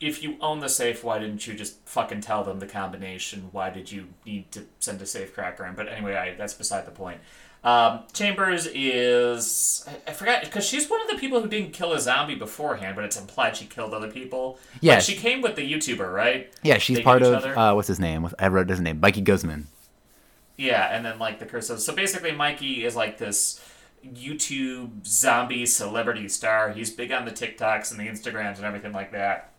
if you own the safe, why didn't you just fucking tell them the combination? Why did you need to send a safe cracker in? But anyway, I, that's beside the point. Um, Chambers is I, I forgot because she's one of the people who didn't kill a zombie beforehand, but it's implied she killed other people. Yeah, Like, she- came with the YouTuber, right? Yeah, she's They part of uh, what's his name? I wrote his name, Mikey Guzman. Yeah, and then like the curse of so basically Mikey is like this YouTube zombie celebrity star. He's big on the TikToks and the Instagrams and everything like that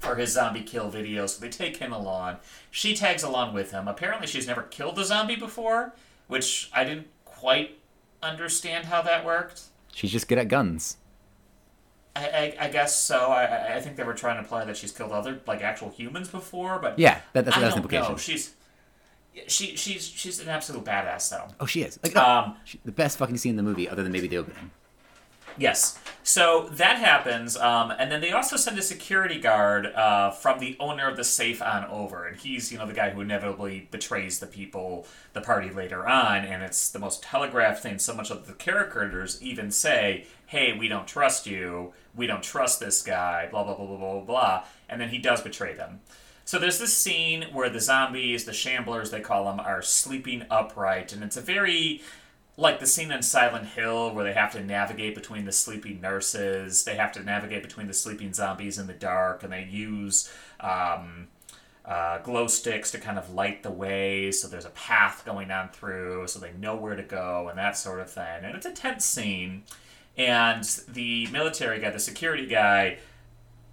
for his zombie kill videos. So they take him along. She tags along with him. Apparently she's never killed a zombie before, which I didn't quite understand how that worked. She's just good at guns. I, I, I guess so. I- I, think they were trying to imply that she's killed other like actual humans before, but Yeah, that, that's that's the don't know. implication. She's she she's she's an absolute badass though. Oh, she is. Like, no, Um, she- the best fucking scene in the movie, other than maybe the opening. Yes. So that happens, um, and then they also send a security guard uh, from the owner of the safe on over, and he's you know the guy who inevitably betrays the people, the party later on, and it's the most telegraphed thing. So much of the characters even say, "Hey, we don't trust you. We don't trust this guy." Blah blah blah blah blah blah, blah. and then he does betray them. So there's this scene where the zombies, the shamblers they call them, are sleeping upright, and it's a very like the scene in Silent Hill where they have to navigate between the sleeping nurses, they have to navigate between the sleeping zombies in the dark, and they use um, uh, glow sticks to kind of light the way, so there's a path going on through, so they know where to go, and that sort of thing. And it's a tense scene, and the military guy, the security guy,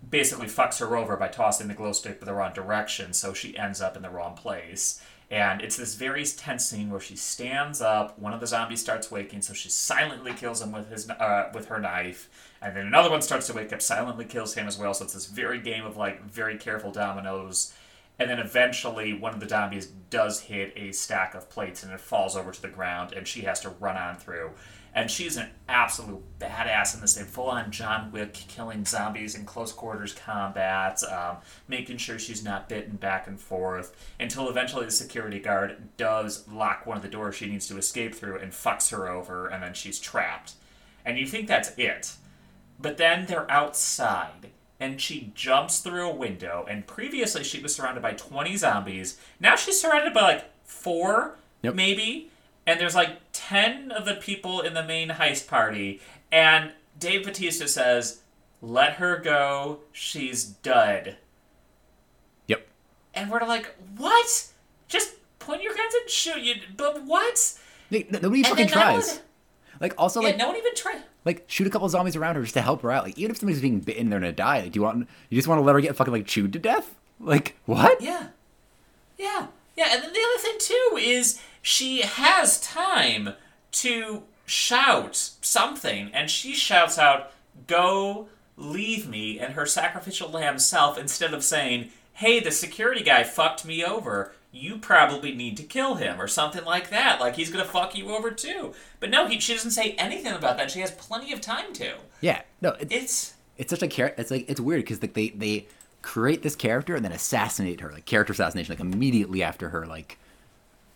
basically fucks her over by tossing the glow stick in the wrong direction, so she ends up in the wrong place. And it's this very tense scene where she stands up. One of the zombies starts waking, so she silently kills him with his uh, with her knife. And then another one starts to wake up, silently kills him as well. So it's this very game of like very careful dominoes. And then eventually, one of the zombies does hit a stack of plates, and it falls over to the ground, and she has to run on through. And she's an absolute badass in this thing, full on John Wick, killing zombies in close quarters combat, um, making sure she's not bitten back and forth, until eventually the security guard does lock one of the doors she needs to escape through and fucks her over, and then she's trapped. And you think that's it. But then they're outside, and she jumps through a window, and previously she was surrounded by 20 zombies. Now she's surrounded by like four, Yep. maybe, and there's like 10 of the people in the main heist party, and Dave Bautista says, Let her go, she's dud. Yep. And we're like, What? Just point your guns and shoot you. But what? Nobody And fucking tries. one- Like, also, Yeah, like, no one even tried. like shoot a couple zombies around her just to help her out. Like, even if somebody's being bitten, they're gonna die. Like, do you want? You just want to let her get fucking like chewed to death? Like, what? Yeah. Yeah. Yeah. And then the other thing, too, is she has time to shout something, and she shouts out, Go, leave me, and her sacrificial lamb self, instead of saying, Hey, the security guy fucked me over. You probably need to kill him, or something like that. Like he's gonna fuck you over too. But no, he, she doesn't say anything about that. She has plenty of time to. Yeah. No, it, It's it's such a character. It's like it's weird because like they they create this character and then assassinate her, like character assassination, like immediately after her like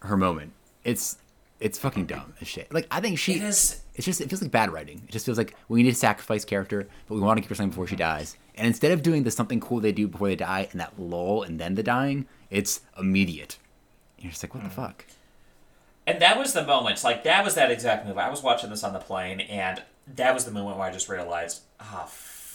her moment. It's it's fucking dumb as shit. Like I think she. It is- It's just it feels like bad writing. It just feels like we need to sacrifice character, but we want to keep her something before she dies. And instead of doing the something cool they do before they die and that lull and then the dying, it's immediate. You're just like, what the fuck? And that was the moment, like that was that exact move. I was watching this on the plane, and that was the moment where I just realized, ah,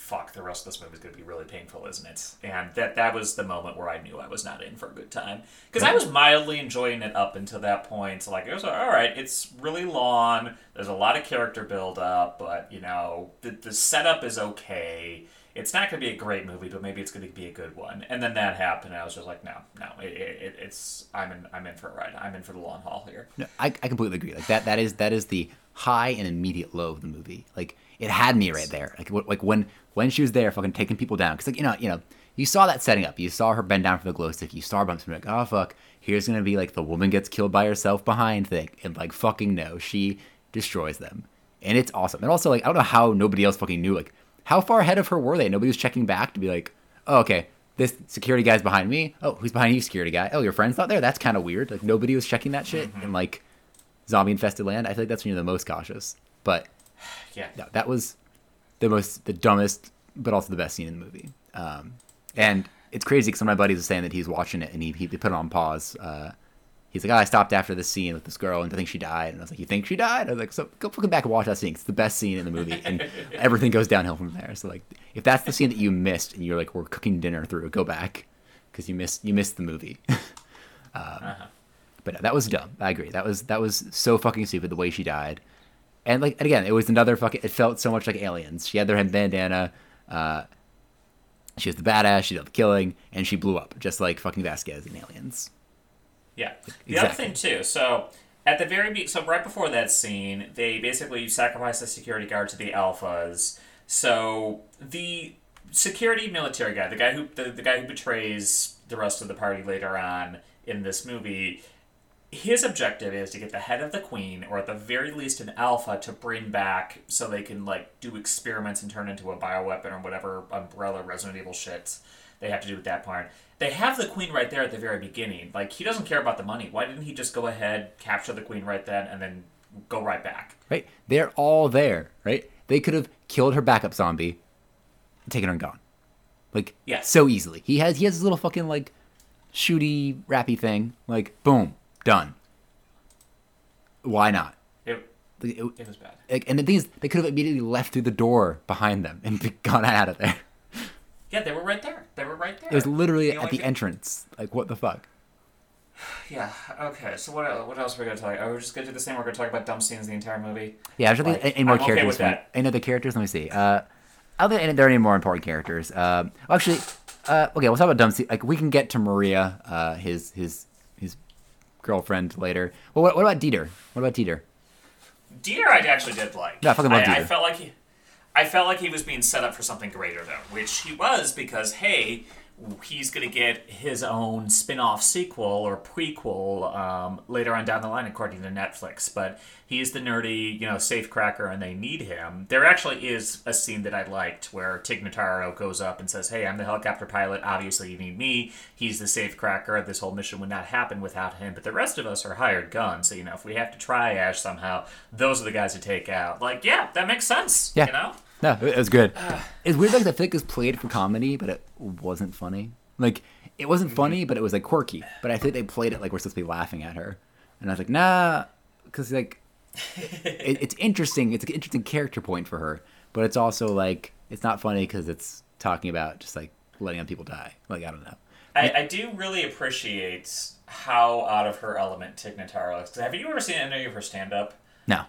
fuck, the rest of this movie is going to be really painful, isn't it? And that that was the moment where I knew I was not in for a good time because I was mildly enjoying it up until that point. So like it was all right. It's really long. There's a lot of character build up, but you know the the setup is okay. It's not going to be a great movie, but maybe it's going to be a good one. And then that happened, and I was just like, no, no, it, it, it's I'm in I'm in for a ride. I'm in for the long haul here. No, I, I completely agree. Like that that is that is the high and immediate low of the movie. Like it had me right there. Like like when when she was there, fucking taking people down. Because like you know you know you saw that setting up. You saw her bend down for the glow stick. You saw her bump and like, oh fuck, here's gonna be like the woman gets killed by herself behind thing. And like fucking no, she destroys them, and it's awesome. And also, like, I don't know how nobody else fucking knew. Like, how far ahead of her were they? Nobody was checking back to be like, oh, okay, this security guy's behind me. Oh, who's behind you, security guy? Oh, your friend's not there. That's kind of weird. Like, nobody was checking that shit mm-hmm. in like zombie infested land. I feel like that's when you're the most cautious. But Yeah. yeah, that was the most, the dumbest, but also the best scene in the movie. Um, and it's crazy because one of my buddies was saying that he's watching it and he, he put it on pause. Uh, he's like, oh, I stopped after this scene with this girl and I think she died. And I was like, you think she died? I was like, so go fucking back and watch that scene. It's the best scene in the movie. And everything goes downhill from there. So like, if that's the scene that you missed and you're like, we're cooking dinner through, go back because you missed, you missed the movie. um, But no, that was dumb. I agree. That was, that was so fucking stupid the way she died. And like, and again, it was another fucking, it felt so much like aliens. She had their head bandana. Uh, she was the badass. She did the killing, and she blew up just like fucking Vasquez in Aliens. Yeah. The other thing too, so at the very be- so right before that scene, they basically sacrifice the security guard to the alphas. So the security military guy, the guy who the, the guy who betrays the rest of the party later on in this movie, his objective is to get the head of the queen, or at the very least an alpha, to bring back so they can like do experiments and turn into a bioweapon or whatever umbrella Resident Evil shit they have to do at that point. They have the queen right there at the very beginning. Like he doesn't care about the money. Why didn't he just go ahead, capture the queen right then, and then go right back? Right? They're all there. Right? They could have killed her backup zombie, taken her and gone, like Yeah. so easily. He has he has his little fucking like shooty rappy thing. Like boom, done. Why not? It, it- it was bad. like, and the thing is, they could have immediately left through the door behind them and gone out of there. Yeah, they were right there. They were right there. It was literally know, at the like- entrance. Like what the fuck? Yeah. Okay. So what? el- What else are we gonna talk? Are we just gonna do the same? We're gonna talk about dumb scenes the entire movie. Yeah, there's Like, any more I'm okay characters. with from- that. Any other characters? Let me see. Uh, I don't think there are any more important characters. Well, actually, uh, okay, we'll talk about dumb. Se- like we can get to Maria, uh, his his girlfriend later. Well, what, what about Dieter? What about Dieter? Dieter, I actually did like. Yeah, I fucking love I, I felt like he, I felt like he was being set up for something greater though, which he was because hey, he's gonna get his own spin-off sequel or prequel um, later on down the line, according to Netflix. But he's the nerdy, you know, safe cracker, and they need him. There actually is a scene that I liked where Tig Notaro goes up and says, "Hey, I'm the helicopter pilot. Obviously, you need me. He's the safe cracker. This whole mission would not happen without him. But the rest of us are hired guns. So you know, if we have to triage somehow, those are the guys to take out. Like, yeah, that makes sense. Yeah. you know." No, it was good. it's weird like the flick was played for comedy, but it wasn't funny. Like it wasn't mm-hmm. funny, but it was like quirky. But I think they played it like we're supposed to be laughing at her, and I was like, nah, because like it, it's interesting. It's an interesting character point for her, but it's also like it's not funny because it's talking about just like letting other people die. Like I don't know. I, I do really appreciate how out of her element Tig Notaro is. Have you ever seen any of her stand up? No.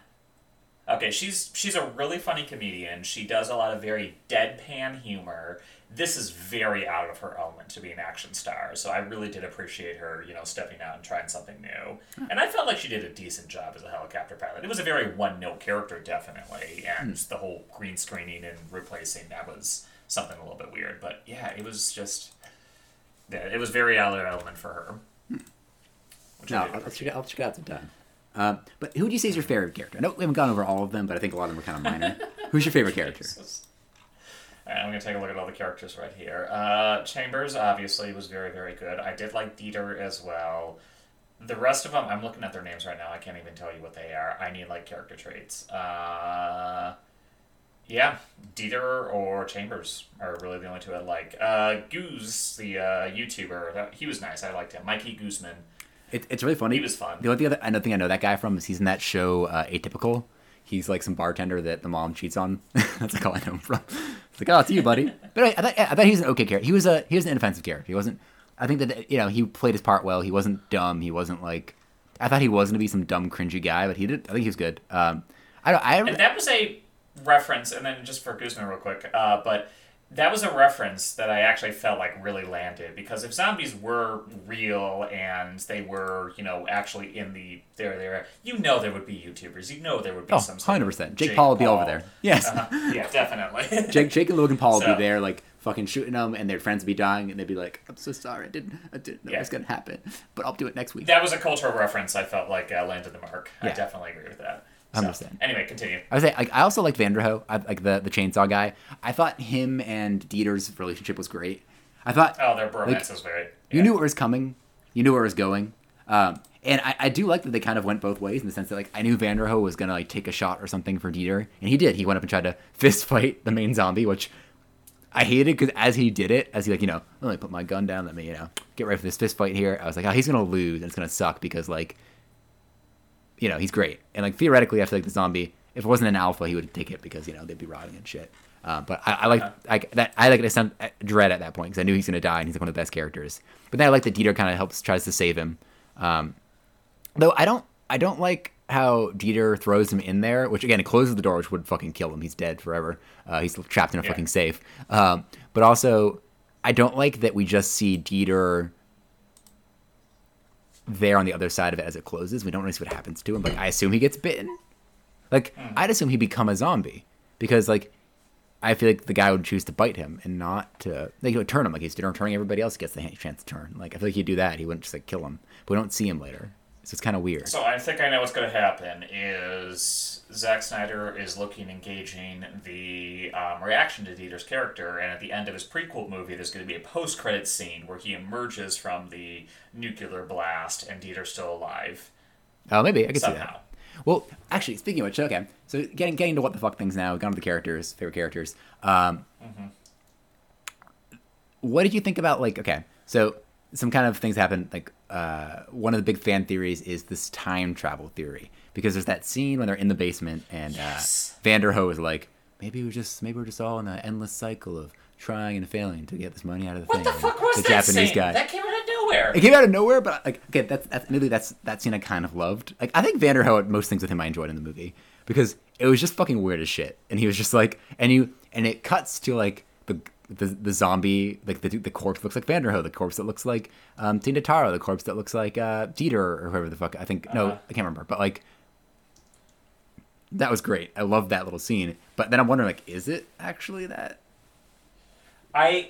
Okay, she's she's a really funny comedian. She does a lot of very deadpan humor. This is very out of her element to be an action star. So I really did appreciate her, you know, stepping out and trying something new. And I felt like she did a decent job as a helicopter pilot. It was a very one note character, definitely, and hmm. the whole green screening and replacing that was something a little bit weird. But yeah, it was just yeah, it was very out of her element for her. Hmm. Which No, I did I'll, appreciate. check I'll check out sometime. Um, but who do you say is your favorite character? I know we haven't gone over all of them, but I think a lot of them are kind of minor. Who's your favorite character? Jesus. All right, I'm gonna take a look at all the characters right here. Uh, Chambers obviously was very, very good. I did like Dieter as well. The rest of them, I'm looking at their names right now. I can't even tell you what they are. I need like character traits. Uh, yeah, Dieter or Chambers are really the only two I like. Uh, Goose, the uh, YouTuber, he was nice. I liked him. Mikey Guzman. It, it's really funny. He was fun. The only thing I think I know that guy from is he's in that show uh, Atypical. He's like some bartender that the mom cheats on. That's like all I know him from. It's like, oh, it's you, buddy. But I, I, thought, I thought he was an okay character. He was a he was an inoffensive character. He wasn't. I think that you know he played his part well. He wasn't dumb. He wasn't like. I thought he was gonna be some dumb cringy guy, but he did. I think he was good. Um, I don't. I And that was a reference, and then just for Guzman real quick, uh, but that was a reference that I actually felt like really landed because if zombies were real and they were, you know, actually in the there there, you know there would be YouTubers, you know there would be oh, some 100%. Jake, Paul would be over there. Yes. Uh-huh. Yeah, definitely. Jake, Jake and Logan Paul would be there, like fucking shooting them, and their friends would be dying, and they'd be like, "I'm so sorry, I didn't, I didn't know Yeah. it was gonna happen, but I'll do it next week." that was a cultural reference. I felt like uh, landed the mark. I definitely agree with that. I So, understand. Anyway, continue. I was say like I also liked Vanderohe, I, like the the chainsaw guy. I thought him and Dieter's relationship was great. I thought Oh, their bromance is very. you yeah. knew where it was coming, you knew where it was going, um, and I, I do like that they kind of went both ways in the sense that like I knew Vanderohe was gonna like take a shot or something for Dieter, and he did. He went up and tried to fist fight the main zombie, which I hated because as he did it, as he like you know, let me put my gun down, let me you know get ready for this fist fight here. I was like, oh, he's gonna lose and it's gonna suck because like you know, he's great. And like theoretically, I feel like the zombie, if it wasn't an alpha, he would take it because you know they'd be rotting and shit. Uh, but I, I like I, that. I like to sound dread at that point because I knew he's gonna die and he's like one of the best characters. But then I like that Dieter kind of helps tries to save him. Um, though I don't I don't like how Dieter throws him in there, which again it closes the door, which would fucking kill him. He's dead forever. Uh, he's trapped in a Yeah. fucking safe. Um, but also, I don't like that we just see Dieter there on the other side of it as it closes. We don't really see what happens to him. Like I assume he gets bitten. Like hmm. I'd assume he'd become a zombie because like I feel like the guy would choose to bite him and not to like he would turn him like he's doing turning everybody else gets the chance to turn. Like I feel like he'd do that. He wouldn't just like kill him. But we don't see him later. So it's kind of weird. So I think I know what's going to happen is Zack Snyder is looking engaging the um, reaction to Dieter's character, and at the end of his prequel movie, there's going to be a post-credit scene where he emerges from the nuclear blast, and Dieter's still alive oh, maybe I could see that. Well, actually, speaking of which, okay. So getting getting to what the fuck things now. We've gone to the characters, favorite characters. Um, What did you think about like? Okay, so some kind of things happen Like uh, one of the big fan theories is this time travel theory because there's that scene when they're in the basement and Yes. uh, Vanderohe is like, maybe we're just maybe we're just all in an endless cycle of trying and failing to get this money out of the What thing. What the fuck was the that Japanese scene? guy. That came out of nowhere. It came out of nowhere, but like, okay, that's that's admittedly that's that scene I kind of loved. Like, I think Vanderohe, most things with him I enjoyed in the movie because it was just fucking weird as shit, and he was just like, and you, and it cuts to like the the, the zombie, like the the corpse looks like Vanderohe, the corpse that looks like um, Tig Notaro, the corpse that looks like uh, Dieter or whoever the fuck I think. No, Uh-huh. I can't remember, but like. That was great. I love that little scene. But then I'm wondering, like, is it actually that? I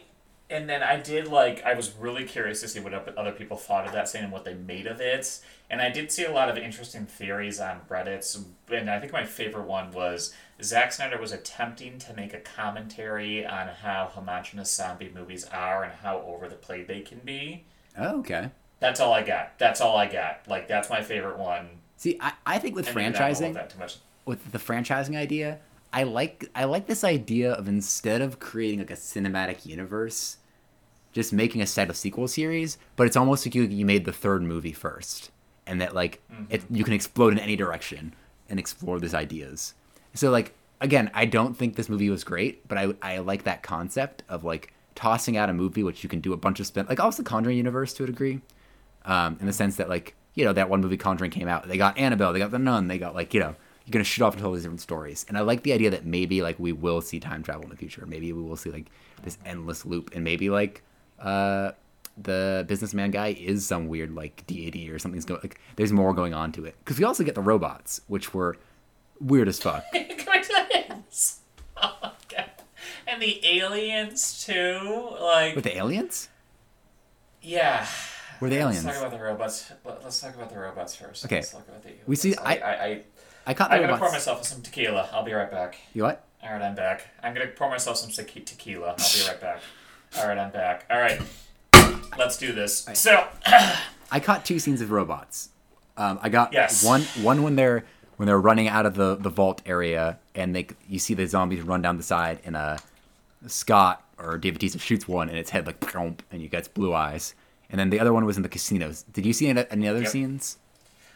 and then I did like I was really curious to see what other people thought of that scene and what they made of it. And I did see a lot of interesting theories on Reddit. And I think my favorite one was Zack Snyder was attempting to make a commentary on how homogenous zombie movies are and how over the play they can be. Oh, okay. That's all I got. That's all I got. Like that's my favorite one. See, I, I think with And maybe I don't franchising, that too much. with the franchising idea, I like I like this idea of instead of creating like a cinematic universe, just making a set of sequel series, but it's almost like you you made the third movie first, and that like it mm-hmm. you can explode in any direction and explore these ideas. So like again, I don't think this movie was great, but I I like that concept of like tossing out a movie which you can do a bunch of spin like also Conjuring universe to a degree, um, in the sense that like you know that one movie Conjuring came out, they got Annabelle, they got the Nun, they got like you know you're gonna shoot off into all these different stories, and I like the idea that maybe like we will see time travel in the future, maybe we will see like this endless loop, and maybe like uh the businessman guy is some weird like deity or something's going like there's more going on to it. Because we also get the robots which were weird as fuck Going to this. Oh. And the aliens too, like with the aliens Yeah. Were Let's aliens? talk about the robots. Let- Let's talk about the robots first. Okay. Let's talk about the We see- aliens. I, I, I, I caught the I'm gonna pour myself some tequila. I'll be right back. you what All right, I'm back. I'm gonna pour myself some tequi- tequila. I'll be right back. All right, I'm back. All right, let's do this. So, I caught two scenes of robots. Um, I got Yes. one one when they're when they're running out of the, the vault area and they you see the zombies run down the side and uh Scott or David Bautista shoots one and its head like and you get blue eyes. And then the other one was in the casinos. Did you see any, any other Yep. scenes?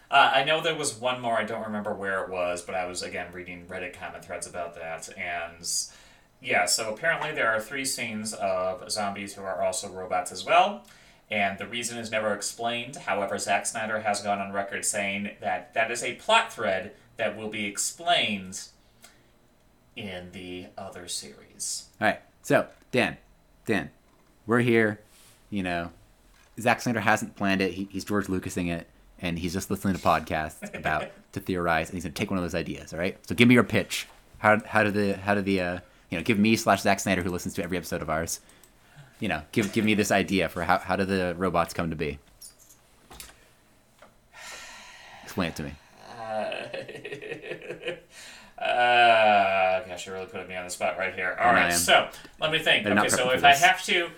uh, I know there was one more. I don't remember where it was, but I was again reading Reddit comment threads about that. And yeah, so apparently there are three scenes of zombies who are also robots as well. And the reason is never explained. However, Zack Snyder has gone on record saying that that is a plot thread that will be explained in the other series. All right. So, Dan, Dan, we're here. You know, Zack Snyder hasn't planned it. He, he's George Lucasing it, and he's just listening to podcasts about to theorize, and he's gonna take one of those ideas. All right. So, give me your pitch. How how do the how do the uh, you know give me slash Zack Snyder who listens to every episode of ours. You know, give give me this idea for how how do the robots come to be? Explain it to me. Uh, gosh, you're really putting me on the spot right here. All I right, so let me think. Okay, so if I have to,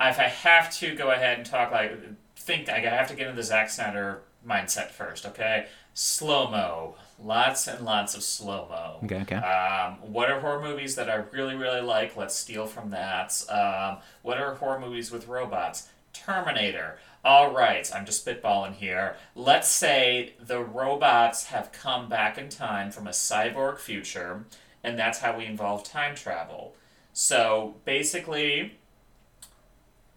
if I have to go ahead and talk like think, I have to get into the Zack Snyder mindset first. Okay, slow mo, lots and lots of slow mo. Okay, okay. Um, what are horror movies that I really, really like? Let's steal from that. Um, what are horror movies with robots? Terminator. All right, I'm just spitballing here. Let's say the robots have come back in time from a cyborg future, and that's how we involve time travel. So basically,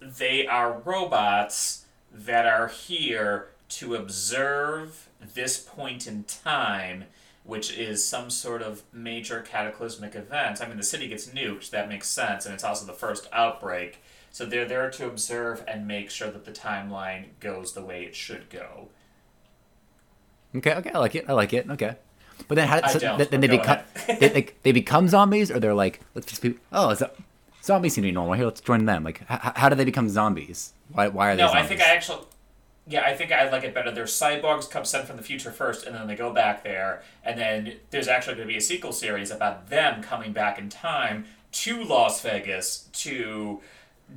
they are robots that are here to observe this point in time, which is some sort of major cataclysmic event. I mean, the city gets nuked, that makes sense, and it's also the first outbreak. So they're there to observe and make sure that the timeline goes the way it should go. Okay, okay, I like it. I like it. Okay, but then how? So then they become they, they, they become zombies, or they're like let's just be oh is that, zombies seem to be normal here. Let's join them. Like h- how do they become zombies? Why why are they? No, I think I actually. Yeah, I think I like it better. There's cyborgs come sent from the future first, and then they go back there, and then there's actually going to be a sequel series about them coming back in time to Las Vegas to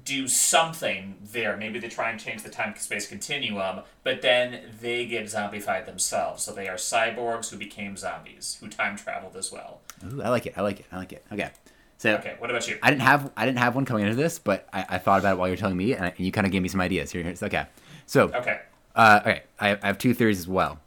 do something there. Maybe they try and change the time space continuum, but then they get zombified themselves. So they are cyborgs who became zombies, who time traveled as well. Ooh, I like it. I like it. I like it. Okay, so Okay, what about you? I didn't have I didn't have one coming into this, but I, I thought about it while you were telling me, and, I, and you kind of gave me some ideas. Here, here's okay. So Okay. Uh, okay, I, I have two theories as well.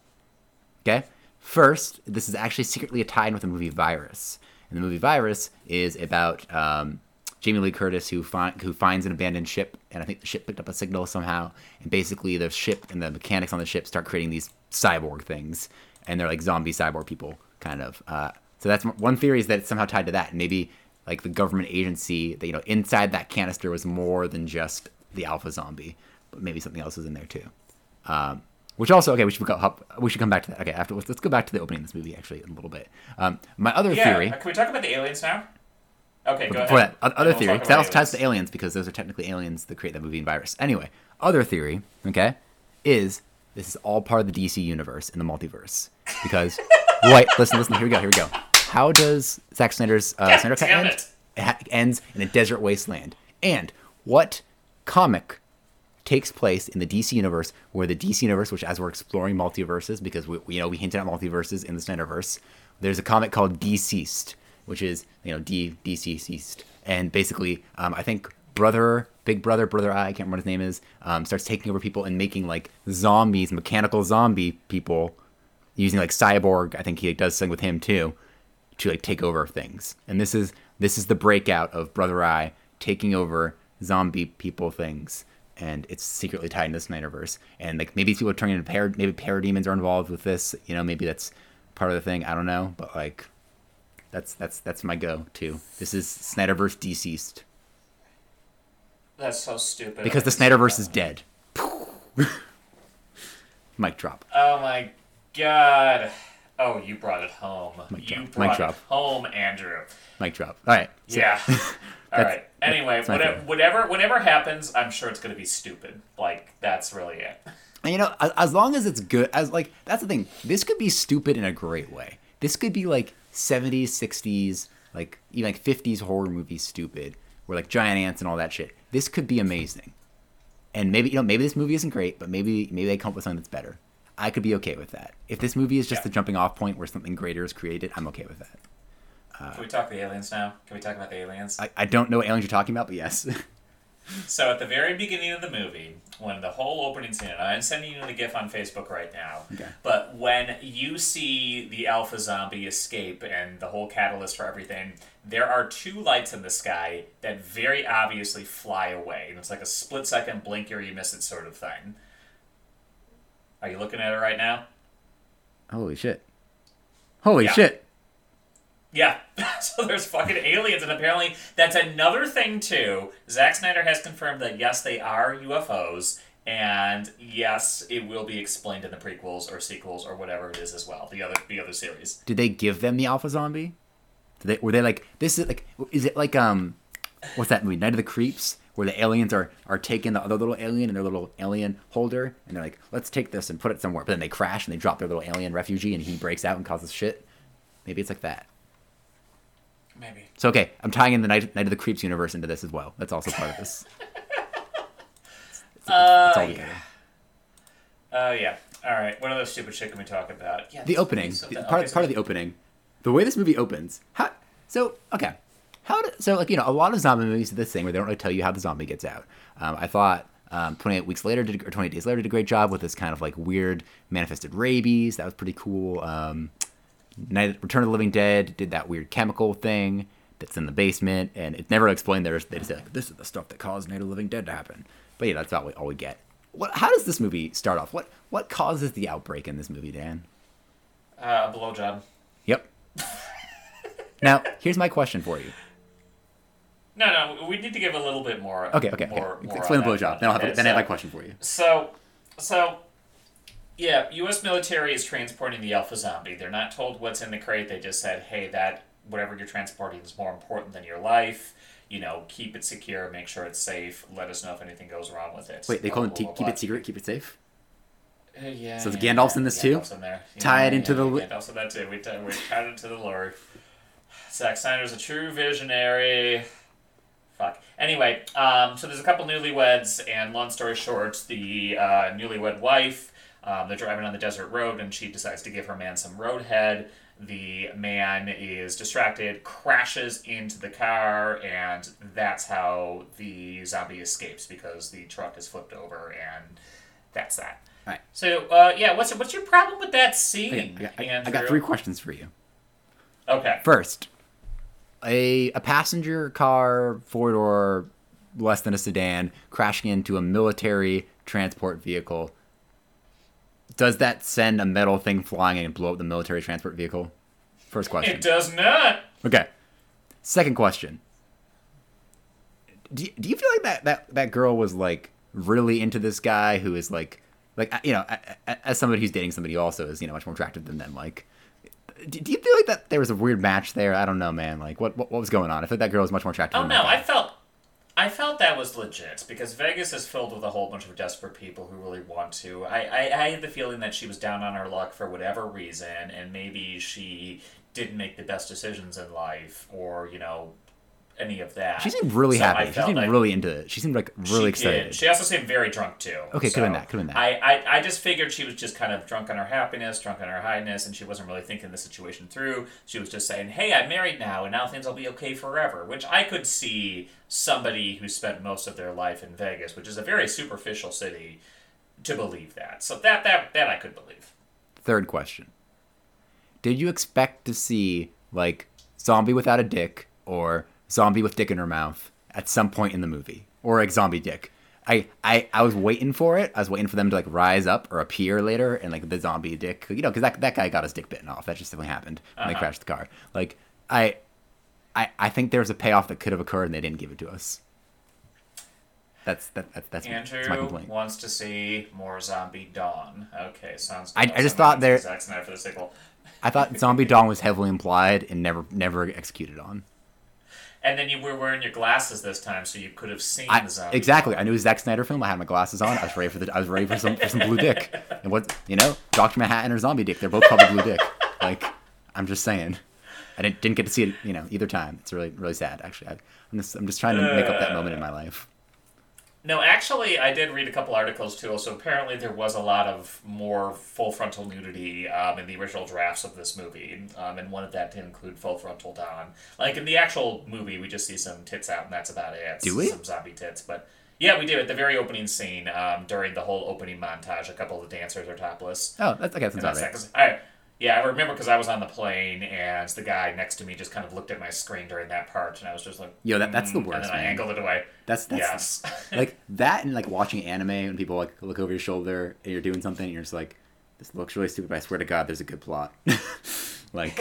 Okay, first, this is actually secretly tied with the movie Virus, and the movie Virus is about um, Jamie Lee Curtis who find, who finds an abandoned ship, and I think the ship picked up a signal somehow, and basically the ship and the mechanics on the ship start creating these cyborg things, and they're like zombie cyborg people, kind of. Uh, so that's one theory is that it's somehow tied to that, and maybe like the government agency that you know inside that canister was more than just the alpha zombie, but maybe something else is in there too. Um, which also okay, we should hop, we should come back to that. Okay, after let's, let's go back to the opening of this movie actually in a little bit. Um, my other Yeah, theory, can we talk about the aliens now? Okay, go ahead. that, other we'll theory, that also ties to aliens. because those are technically aliens that create that movie and virus. Anyway, other theory, okay, is this is all part of the DC universe in the multiverse because wait, listen, listen, here we go, here we go. How does Zack Snyder's uh, Snyder Cut end? it. It ends in a desert wasteland. And what comic takes place in the DC universe, where the DC universe, which as we're exploring multiverses, because we, you know we hinted at multiverses in the Snyderverse, there's a comic called DCeased, which is you know D deceased, and basically um, I think brother, big brother, brother I, I can't remember his name is, um, starts taking over people and making like zombies, mechanical zombie people, using like cyborg. I think he does something with him too, to like take over things. And this is this is the breakout of Brother Eye taking over zombie people things. And it's secretly tied into the Snyderverse. And like maybe people are turning into par maybe parademons are involved with this. You know, maybe that's part of the thing. I don't know. But like that's that's that's my go to. This is Snyderverse deceased. That's so stupid. Because the I can see Snyderverse is dead. Mic drop. Oh my god. Oh, you brought it home. Mic you drop. Mic brought drop. it home, Andrew. Mic drop. All right. So- Yeah. All right. Anyway, whatever, whatever whatever happens, I'm sure it's going to be stupid. Like that's really it. And you know, as, as long as it's good, as like that's the thing. This could be stupid in a great way. This could be like 70s, 60s, like even like 50s horror movie stupid, where like giant ants and all that shit. This could be amazing. And maybe you know, maybe this movie isn't great, but maybe maybe they come up with something that's better. I could be okay with that. If this movie is just Yeah. the jumping off point where something greater is created, I'm okay with that. Uh, Can we talk the aliens now? Can we talk about the aliens? I, I don't know what aliens you're talking about, but yes. So at the very beginning of the movie, when the whole opening scene, and I'm sending you the GIF on Facebook right now. Okay. But when you see the alpha zombie escape and the whole catalyst for everything, there are two lights in the sky that very obviously fly away, and it's like a split second blink or you miss it sort of thing. Are you looking at it right now? Holy shit. Holy Yeah. shit. Yeah. so there's fucking aliens, and apparently that's another thing too. Zack Snyder has confirmed that yes, they are UFOs, and yes, it will be explained in the prequels or sequels or whatever it is as well. The other the other series. Did they give them the alpha zombie? Did they, were they like this is like is it like um what's that movie Night of the Creeps where the aliens are are taking the other little alien in their little alien holder and they're like let's take this and put it somewhere but then they crash and they drop their little alien refugee and he breaks out and causes shit. Maybe it's like that. Maybe. So okay, I'm tying in the Night, Night of the Creeps universe into this as well. That's also part of this. Uh, It's all yeah. Oh yeah. All right. What other stupid shit can we talk about? Yeah. The opening, the- part, Okay, part of the opening, the way this movie opens. How so? Okay, how do, so like you know a lot of zombie movies do this thing where they don't really tell you how the zombie gets out. Um, I thought um, 28 weeks later did or 28 days later did a great job with this kind of like weird manifested rabies. That was pretty cool. Um, Night Return of the Living Dead did that weird chemical thing that's in the basement, and it's never explained. There, they just say like, "This is the stuff that caused Night of the Living Dead to happen." But yeah, that's about what- all we get. What? How does this movie start off? What? What causes the outbreak in this movie, Dan? Uh, a blowjob. Yep. now, here's my question for you. No, no. We need to give a little bit more. Okay, okay, More, okay. more Explain the blowjob. Then, I'll have, then I have my question for you. So, so, yeah, U.S. military is transporting the alpha zombie. They're not told what's in the crate. They just said, "Hey, that whatever you're transporting is more important than your life. You know, keep it secure, make sure it's safe. Let us know if anything goes wrong with it." Wait, they call Blah, him blah, blah, keep it secret, keep it safe. Uh, yeah. So the yeah, Gandalf's yeah, in this too? Gandalf's in there. Tie it into yeah, the Gandalf's in that too. We tie, we tied it to the lore. Zack Snyder's a true visionary. Fuck. Anyway, um, so there's a couple newlyweds, and long story short, the uh, newlywed wife, um, they're driving on the desert road, and she decides to give her man some roadhead. The man is distracted, crashes into the car, and that's how the zombie escapes because the truck is flipped over, and that's that. All right. So, uh, yeah, what's what's your problem with that scene? Okay, I, got, I, I got three questions for you. Okay. First, a a passenger car four door, less than a sedan, crashing into a military transport vehicle. Does that send a metal thing flying and blow up the military transport vehicle? First question. It does not. Okay. Second question. Do you, do you feel like that, that that girl was like really into this guy who is like like uh, you know as somebody who's dating somebody who also is you know much more attractive than them like do, you feel like that there was a weird match there? I don't know, man. Like what what, what was going on? I feel like that girl was much more attractive. Oh than no. I felt I felt that was legit because Vegas is filled with a whole bunch of desperate people who really want to. I, I, I had the feeling that she was down on her luck for whatever reason, and maybe she didn't make the best decisions in life, or you know, any of that. She seemed really So happy. She seemed like- really into it. She seemed like really she excited. Did. She also seemed very drunk too. Okay, could've been that, could've been that. I, I, I just figured she was just kind of drunk on her happiness, drunk on her highness, and she wasn't really thinking the situation through. She was just saying, "Hey, I'm married now, and now things will be okay forever." Which I could see somebody who spent most of their life in Vegas, which is a very superficial city, to believe that. So that that that I could believe. Third question. Did you expect to see like zombie without a dick or zombie with dick in her mouth at some point in the movie or like zombie dick? I, I, I was waiting for it. I was waiting for them to like rise up or appear later and like the zombie dick, you know, because that, that guy got his dick bitten off. That just definitely happened when they Uh-huh. crashed the car. Like I, I, I think there was a payoff that could have occurred and they didn't give it to us. That's that, that that's, my- that's my complaint. wants to see more Zombie Dawn. Okay, sounds. I- good. I just thought there- Zack Snyder for the sequel. I thought Zombie Dawn was heavily implied and never never executed on. And then you were wearing your glasses this time, so you could have seen I, the zombie. exactly. I knew it was a Zack Snyder film. I had my glasses on. I was ready for the. I was ready for some for some blue dick. And what you know, Doctor Manhattan or Zombie Dick, they're both probably blue dick. Like, I'm just saying. I didn't didn't get to see it. You know, either time. It's really really sad. Actually, I, I'm just I'm just trying to make up that moment in my life. No, actually, I did read a couple articles too. So apparently, there was a lot of more full frontal nudity um, in the original drafts of this movie, um, and wanted that to include full frontal Dawn. Like in the actual movie, we just see some tits out, and that's about it. Do we? Some zombie tits, but. Yeah, we do. At the very opening scene, um, during the whole opening montage, a couple of the dancers are topless. Oh, that's okay. That's And about that's right. I, yeah, I remember because I was on the plane and the guy next to me just kind of looked at my screen during that part, and I was just like, Yo, that- that's the "Mm," worst, And then I man. angled it away. That's that's yes. like that and like watching anime when people like look over your shoulder and you're doing something and you're just like, this looks really stupid. But I swear to God, there's a good plot. like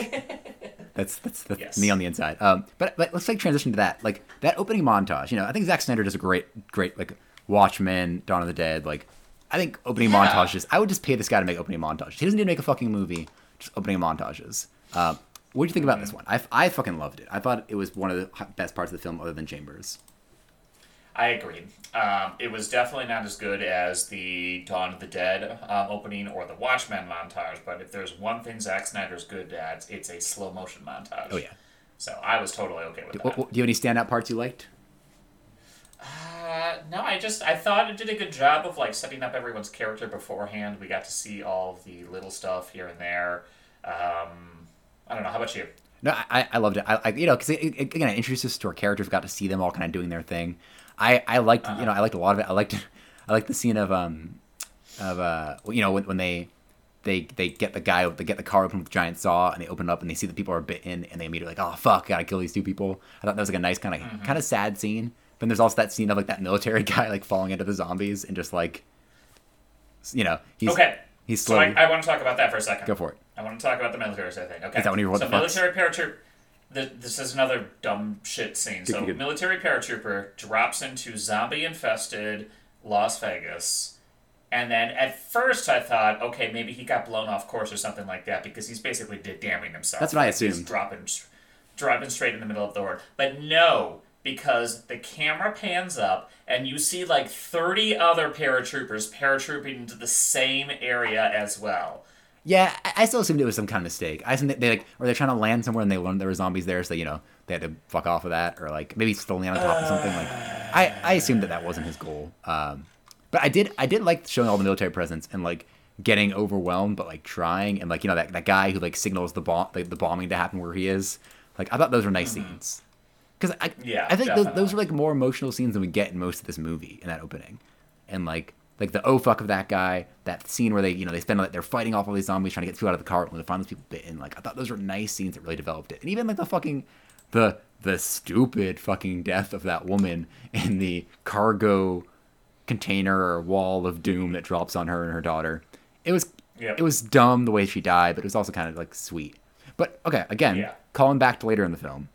that's that's, that's Yes. me on the inside. Um, but but let's like transition to that. Like that opening montage. You know, I think Zack Snyder does a great great like Watchmen, Dawn of the Dead. Like I think opening Yeah. montages. I would just pay this guy to make opening montages. He doesn't need to make a fucking movie. Opening montages. Um, what do you think about this one? I, I fucking loved it. I thought it was one of the best parts of the film, other than Chambers. I agree. Um, it was definitely not as good as the Dawn of the Dead um, opening or the Watchmen montage, but if there's one thing Zack Snyder's good at, it's a slow motion montage. Oh, yeah. So I was totally okay with Do, that. do you have any standout parts you liked? Uh, no, I just I thought it did a good job of like setting up everyone's character beforehand. We got to see all the little stuff here and there. Um, I don't know. How about you? No, I, I loved it. I, I you know, because again, it introduced us to our characters. Got to see them all kind of doing their thing. I, I liked, you know, I liked a lot of it. I liked, I liked the scene of um, of uh, you know, when, when they, they they get the guy, they get the car open with the giant saw, and they open it up and they see the people are bitten, and they immediately like, oh fuck, gotta kill these two people. I thought that was like a nice kind of kind of sad scene. But then there's also that scene of like that military guy like falling into the zombies and just like, you know, he's Okay. he's So I, I want to talk about that for a second. go for it. I want to talk about the military side thing. Okay. Is that when you so the military paratroop. th- This is another dumb shit scene. So military paratrooper drops into zombie infested Las Vegas, and then at first I thought, okay, maybe he got blown off course or something like that because he's basically dead damming himself. That's what I Like, He's assumed. dropping, dropping straight in the middle of the road. But no, because the camera pans up and you see like 30 other paratroopers paratrooping into the same area as well. Yeah, I- still assumed it was some kind of mistake. I assumed they like, or they're trying to land somewhere and they learned there were zombies there, so you know they had to fuck off of that, or like maybe still land on top of something. Like, I I assumed that that wasn't his goal. Um, but I did I did like showing all the military presence and like getting overwhelmed, but like trying and like you know that, that guy who like signals the bomb the, the bombing to happen where he is. Like I thought those were nice scenes because I Yeah, I think those, those are like more emotional scenes than we get in most of this movie in that opening, and like like the oh fuck of that guy, that scene where they you know they spend like they're fighting off all these zombies trying to get through out of the car when they find those people bitten. Like I thought those were nice scenes that really developed it, and even like the fucking the the stupid fucking death of that woman in the cargo container or wall of doom that drops on her and her daughter. It was Yep. it was dumb the way she died, but it was also kind of like sweet. But okay, again, Yeah. calling back to later in the film.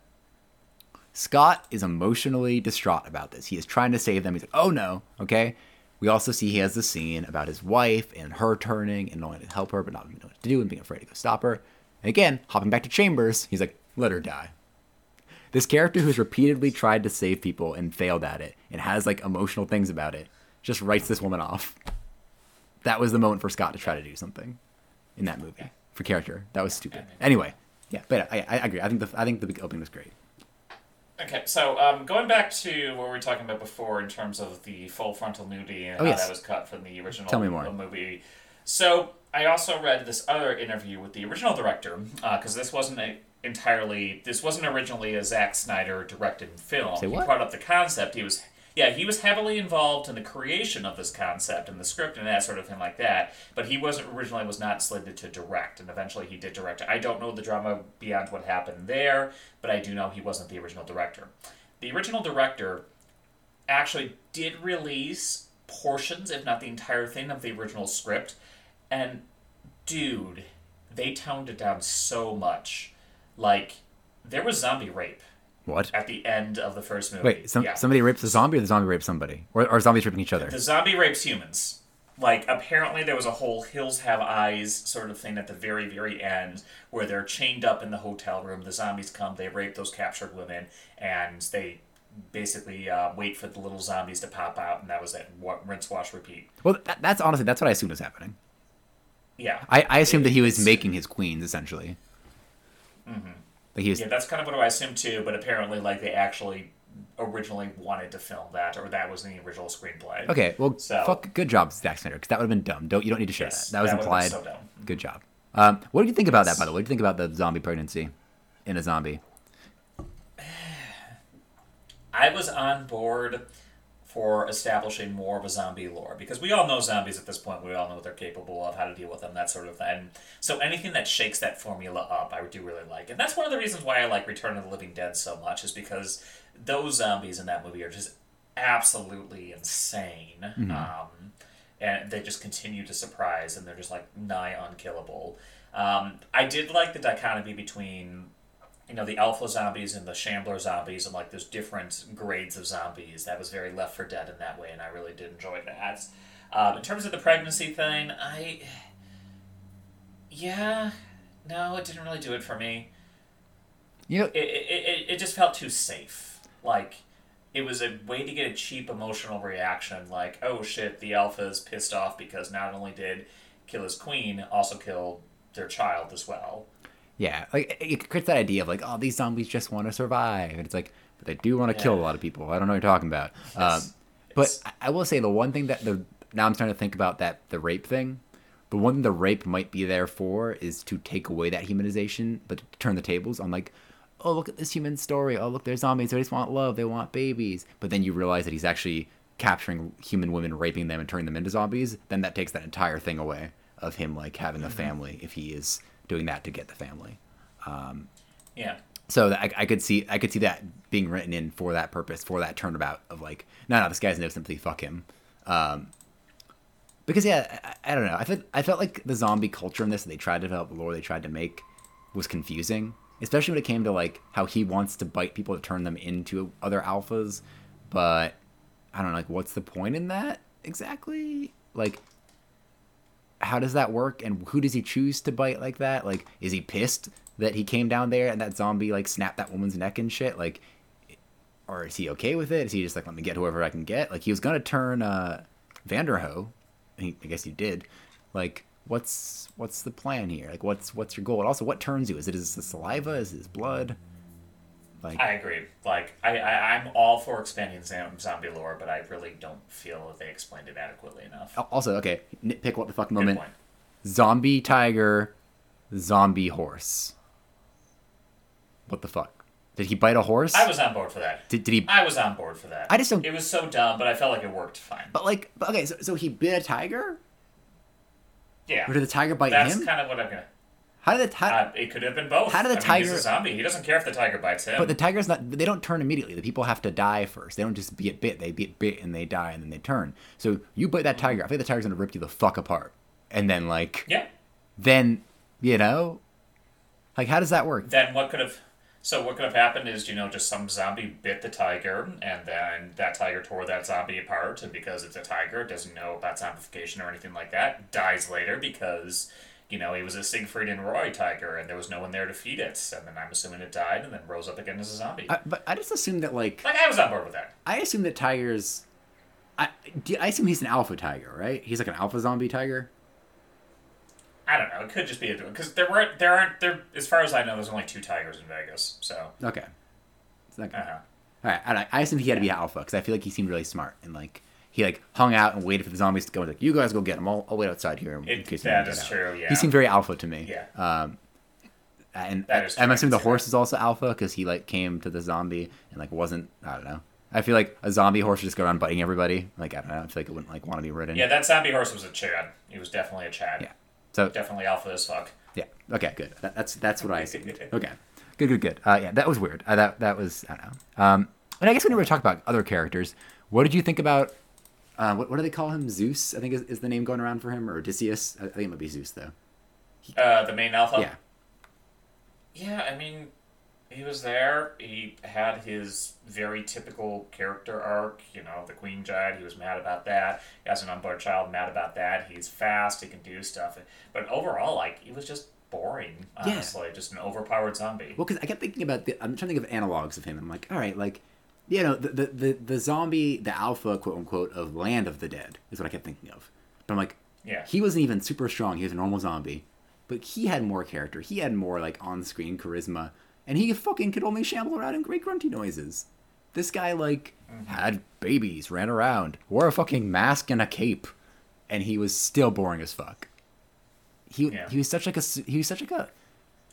Scott is emotionally distraught about this. He is trying to save them. He's like, "Oh no, okay." We also see he has the scene about his wife and her turning and wanting to help her, but not knowing what to do and being afraid to go stop her. And again, hopping back to Chambers, he's like, "Let her die." This character who's repeatedly tried to save people and failed at it and has like emotional things about it just writes this woman off. That was the moment for Scott to try to do something in that movie for character. That was stupid. Anyway, yeah, but I, I agree. I think the I think the opening was great. Okay, so um, going back to what we were talking about before in terms of the full frontal nudity and Oh, how yes. that was cut from the original Tell me more. movie. So I also read this other interview with the original director because this wasn't a, entirely this wasn't originally a Zack Snyder directed film. Say he brought up the concept. He was yeah he was heavily involved in the creation of this concept and the script and that sort of thing like that. But he wasn't originally was not slated to direct, and eventually he did direct. I don't know the drama beyond what happened there, but I do know he wasn't the original director. The original director actually did release portions, if not the entire thing, of the original script. And dude, they toned it down so much. Like, there was zombie rape What? at the end of the first movie. Wait, some, yeah. somebody rapes a zombie or the zombie rapes somebody? Or are zombies raping each other? The zombie rapes humans. Like, apparently there was a whole Hills Have Eyes sort of thing at the very, very end where they're chained up in the hotel room. The zombies come, they rape those captured women, and they basically uh, wait for the little zombies to pop out, and that was it. Rinse, wash, repeat. Well, that, that's honestly, that's what I assumed was happening. Yeah. I, I assumed that he was making his queens, essentially. Mm-hmm. Like he was, Yeah, that's kind of what I assumed too, but apparently, like, they actually originally wanted to film that, or that was in the original screenplay. okay, well, So- fuck, good job, Zack Snyder, because that would have been dumb. Don't You don't need to share Yes, that. That was that implied. so dumb. Good job. Um, what did you think about that, by the way? What did you think about the zombie pregnancy in a zombie? I was on board for establishing more of a zombie lore because we all know zombies at this point. We all know what they're capable of, how to deal with them, that sort of thing. So anything that shakes that formula up, I do really like, and that's one of the reasons why I like Return of the Living Dead so much, is because those zombies in that movie are just absolutely insane. Um, and they just continue to surprise, and they're just like nigh unkillable. Um, I did like the dichotomy between you know the alpha zombies and the shambler zombies and like there's different grades of zombies that was very Left 4 Dead in that way and i really did enjoy that. Um, in terms of the pregnancy thing i yeah no it didn't really do it for me. You know, it, it, it, it just felt too safe. Like it was a way to get a cheap emotional reaction, like, oh shit, the alpha's pissed off because not only did kill his queen, also kill their child as well. Yeah, like it- creates that idea of like, oh, these zombies just want to survive, and it's like, but they do want to kill a lot of people. I don't know what you're talking about. Um, It's- but I- will say the one thing that the now I'm starting to think about that the rape thing. The one thing the rape might be there for is to take away that humanization, but to turn the tables on like, oh look at this human story. Oh look, they're zombies. They just want love. They want babies. But then you realize that he's actually capturing human women, raping them, and turning them into zombies. Then that takes that entire thing away of him like having a family if he is doing that to get the family. Yeah. So that I, I could see I could see that being written in for that purpose, for that turnabout of like, no, no, this guy's no sympathy, fuck him. Um, because yeah, I, I don't know. I felt I felt like the zombie culture in this that they tried to develop, the lore they tried to make, was confusing. Especially when it came to like how he wants to bite people to turn them into other alphas, but I don't know, like what's the point in that exactly? Like how does that work? And who does he choose to bite like that? Like is he pissed that he came down there and that zombie like snapped that woman's neck and shit? Like or is he okay with it? Is he just like let me get whoever i can get? Like he was gonna turn uh vanderohe i guess he did. Like what's what's the plan here? Like what's what's your goal? And also what turns you? Is it is the saliva? Is it his blood like I agree. Like, I, I, I'm all for expanding zom- zombie lore, but I really don't feel that they explained it adequately enough. also okay nitpick what the fuck moment zombie tiger zombie horse what the fuck did he bite a horse I was on board for that. did, did he I was on board for that. I just don't- It was so dumb, but I felt like it worked fine. but like okay so, so he bit a tiger Yeah. or did the tiger bite That's him kind of what I'm gonna. How did the tiger Uh, it could have been both. How did the I mean, tiger- He's a zombie. He doesn't care if the tiger bites him. but the tiger's not they don't turn immediately the people have to die first they don't just get bit they get bit and they die and then they turn so you bite that tiger i think the tiger's gonna rip you the fuck apart and then like yeah. then you know like how does that work Then what could have? So what could have happened is, you know, just some zombie bit the tiger, and then that tiger tore that zombie apart, and because it's a tiger, it doesn't know about zombification or anything like that. Dies later because, you know, he was a Siegfried and Roy tiger, and there was no one there to feed it, and then I'm assuming it died, and then rose up again as a zombie. I, but i just assume that like like I was on board with that. i assume that tigers I, I assume he's an alpha tiger right he's like an alpha zombie tiger I don't know. It could just be a because there weren't there aren't there as far as I know. There's only two tigers in Vegas, so. okay it's not Uh-huh. All right, I, I assume he had to be an alpha because I feel like he seemed really smart and like he like hung out and waited for the zombies to go. Like, you guys go get him. I'll, I'll wait outside here in It- case that is that want to is get out." true, yeah. he seemed very alpha to me. Yeah. Um, and That is I'm assuming the horse is also alpha because he like came to the zombie and like wasn't. I don't know. I feel like a zombie horse would just go around biting everybody. Like I don't know. I feel like it wouldn't like want to be ridden. Yeah, that zombie horse was a Chad. He was definitely a Chad. Yeah. So Definitely alpha as fuck. yeah. Okay. Good. That, that's that's what I assumed. Okay. Good. Good. Good. Uh, yeah. That was weird. Uh, that that was I don't know. Um, and I guess when we never talked about other characters. What did you think about? Uh, what, what do they call him? Zeus, I think is, is the name going around for him, or Odysseus. I think it might be Zeus though. Uh, the main alpha. Yeah. Yeah, I mean, he was there. He had his very typical character arc. You know, the queen died. He was mad about that. He has an unborn child. Mad about that. He's fast. He can do stuff. But overall, like, he was just boring. Yeah. Honestly, just an overpowered zombie. Well, because I kept thinking about the. I'm trying to think of analogs of him. I'm like, all right, like, you know, the the the, the zombie, the alpha, quote unquote, of Land of the Dead is what I kept thinking of. But I'm like, Yeah. he wasn't even super strong. He was a normal zombie, but he had more character. He had more like on-screen charisma, and he fucking could only shamble around and make grunty noises. This guy like had babies, ran around, wore a fucking mask and a cape, and he was still boring as fuck. He Yeah. he was such like a he was such like a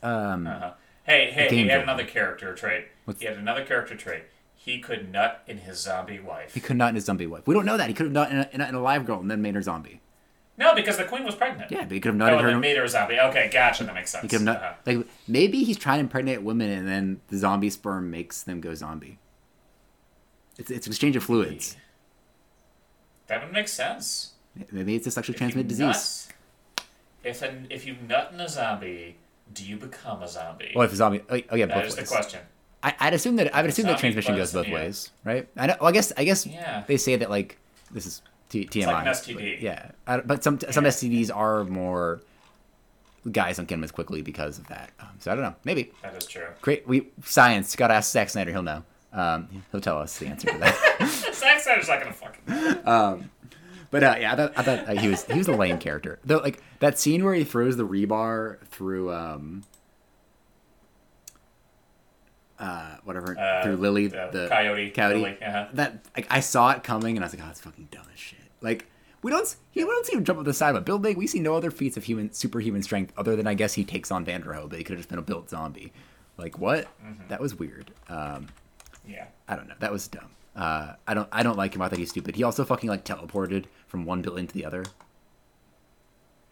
um Uh-huh. Hey, hey, he had another character trait. What's- He had another character trait. He could nut in his zombie wife. He could not in his zombie wife. We don't know that. He could have nut in a, in a, in a live girl and then made her zombie. No, because the queen was pregnant. Yeah, but he could have Oh, nutted and her. then made her a zombie. Okay, gotcha. That makes sense. he could have nut, Uh-huh. like maybe he's trying to impregnate women and then the zombie sperm makes them go zombie. It's it's exchange of fluids. That would make sense. Maybe it's a sexually transmitted disease. nut- if an, if you nut in a zombie, do you become a zombie? Well, if a zombie, oh, oh yeah, that both is the question. I, I'd assume that I would assume that transmission goes both yeah. ways, right? I know. Well, I guess I guess Yeah. they say that like this is T- TMI. like an STD. but yeah, I, but some some STDs are more guys don't get them as quickly because of that. Um, so I don't know. Maybe That is true. great. We science. Got to ask Zack Snyder. He'll know. Um, he'll tell us the answer to that. Zack Snyder's not gonna fucking. but uh, yeah, I thought, I thought uh, he was he was a lame character. Though, like that scene where he throws the rebar through um, uh, whatever Uh, through Lily the the coyote, coyote. Lily, uh-huh. That like I saw it coming and I was like, oh, it's fucking dumb as shit. Like we don't he we don't see him jump up the side of a building. We see no other feats of human superhuman strength other than I guess he takes on Vanderohe, but he could have just been a built zombie. Like what? Mm-hmm. That was weird. Um, Yeah. I don't know. That was dumb. Uh, I don't. I don't like him. I thought he's stupid. He also fucking like teleported from one building to the other.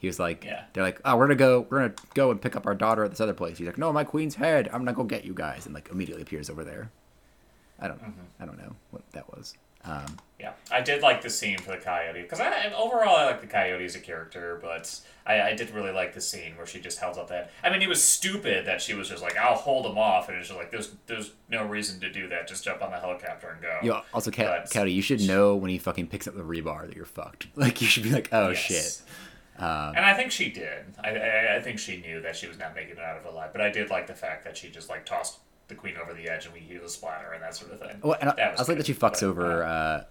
He was like, Yeah. they're like, oh, we're gonna go, we're gonna go and pick up our daughter at this other place. He's like, no, my queen's head. I'm gonna go get you guys, and like immediately appears over there. I don't. Mm-hmm. I don't know what that was. Um, Yeah, I did like the scene for the coyote because I overall I like the coyote as a character, but I, I did really like the scene where she just held up that. I mean, it was stupid that she was just like, "I'll hold him off," and it's just like, "There's there's no reason to do that. Just jump on the helicopter and go." Yeah. also, Ca- But- you should know when he fucking picks up the rebar that you're fucked. Like you should be like, oh Yes. shit. Um, And I think she did. I, I I think she knew that she was not making it out of alive. But I did like the fact that she just like tossed the queen over the edge and we hear the splatter and that sort of thing. Well, and I, That I was like that she fucks but, over uh, uh,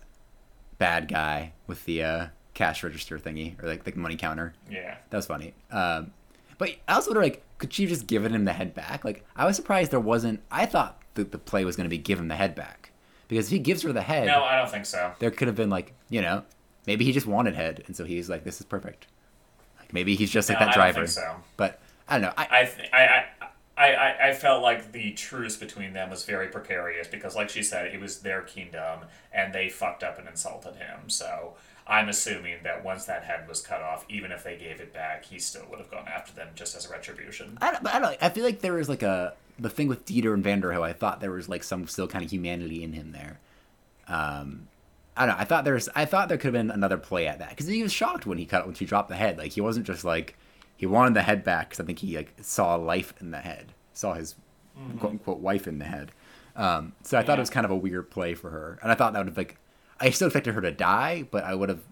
bad guy with the uh, cash register thingy or like the money counter. yeah. That was funny. Um, but I also wonder, like, could she have just given him the head back? Like, I was surprised there wasn't. I thought that the play was going to be give him the head back because if he gives her the head, No, I don't think so. there could have been like, you know, maybe he just wanted head, and so he's like, this is perfect. Maybe he's just like that I don't driver. think so. But I don't know. I, I, th- I, I, I, I, I felt like the truce between them was very precarious because, like she said, it was their kingdom and they fucked up and insulted him. So I'm assuming that once that head was cut off, even if they gave it back, he still would have gone after them just as a retribution. I don't, I don't. I feel like there was like a the thing with Dieter and Vanderohe. I thought there was like some still kind of humanity in him there. Um, I don't know. I thought there's. I thought there could have been another play at that because he was shocked when he cut when she dropped the head. Like he wasn't just like he wanted the head back because I think he like saw life in the head, saw his quote unquote wife in the head. Um, so I thought it was kind of a weird play for her, and I thought that would have like I still expected her to die, but I would have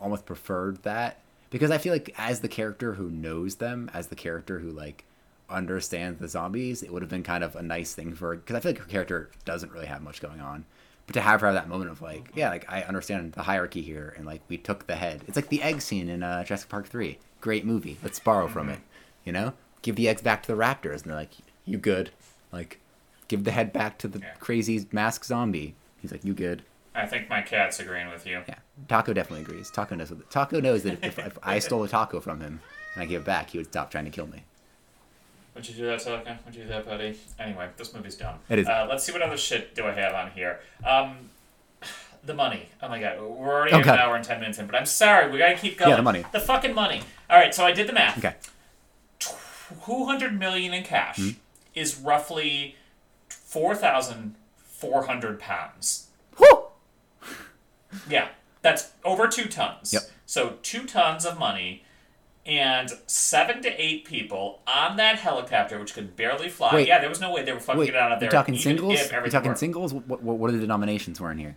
almost preferred that because I feel like as the character who knows them, as the character who like understands the zombies, it would have been kind of a nice thing for her because I feel like her character doesn't really have much going on. But to have her have that moment of like, yeah, like I understand the hierarchy here, and like we took the head. It's like the egg scene in uh, Jurassic Park Three. Great movie. Let's borrow from it. You know, give the eggs back to the raptors, and they're like, you good. Like, give the head back to the Yeah. crazy mask zombie. He's like, you good. I think my cat's agreeing with you. Yeah, Taco definitely agrees. Taco knows. What Taco knows that if, if I stole a taco from him and I gave it back, he would stop trying to kill me. Would you do that, Silicon? Would you do that, buddy? Anyway, this movie's dumb. It is. Uh, let's see what other shit do I have on here. Um, the money. Oh my god, we're already Oh, an hour and ten minutes in, but I'm sorry, we gotta keep going. Yeah, the money. The fucking money. All right, so I did the math. Okay. Two hundred million in cash Hmm? is roughly four thousand four hundred pounds. Whew! Yeah, that's over two tons. Yep. So two tons of money and seven to eight people on that helicopter, which could barely fly. Wait. yeah, there was no way they were fucking Wait, get out of there. you talking singles? You talking worked. singles? What, what, what are the denominations we're in here?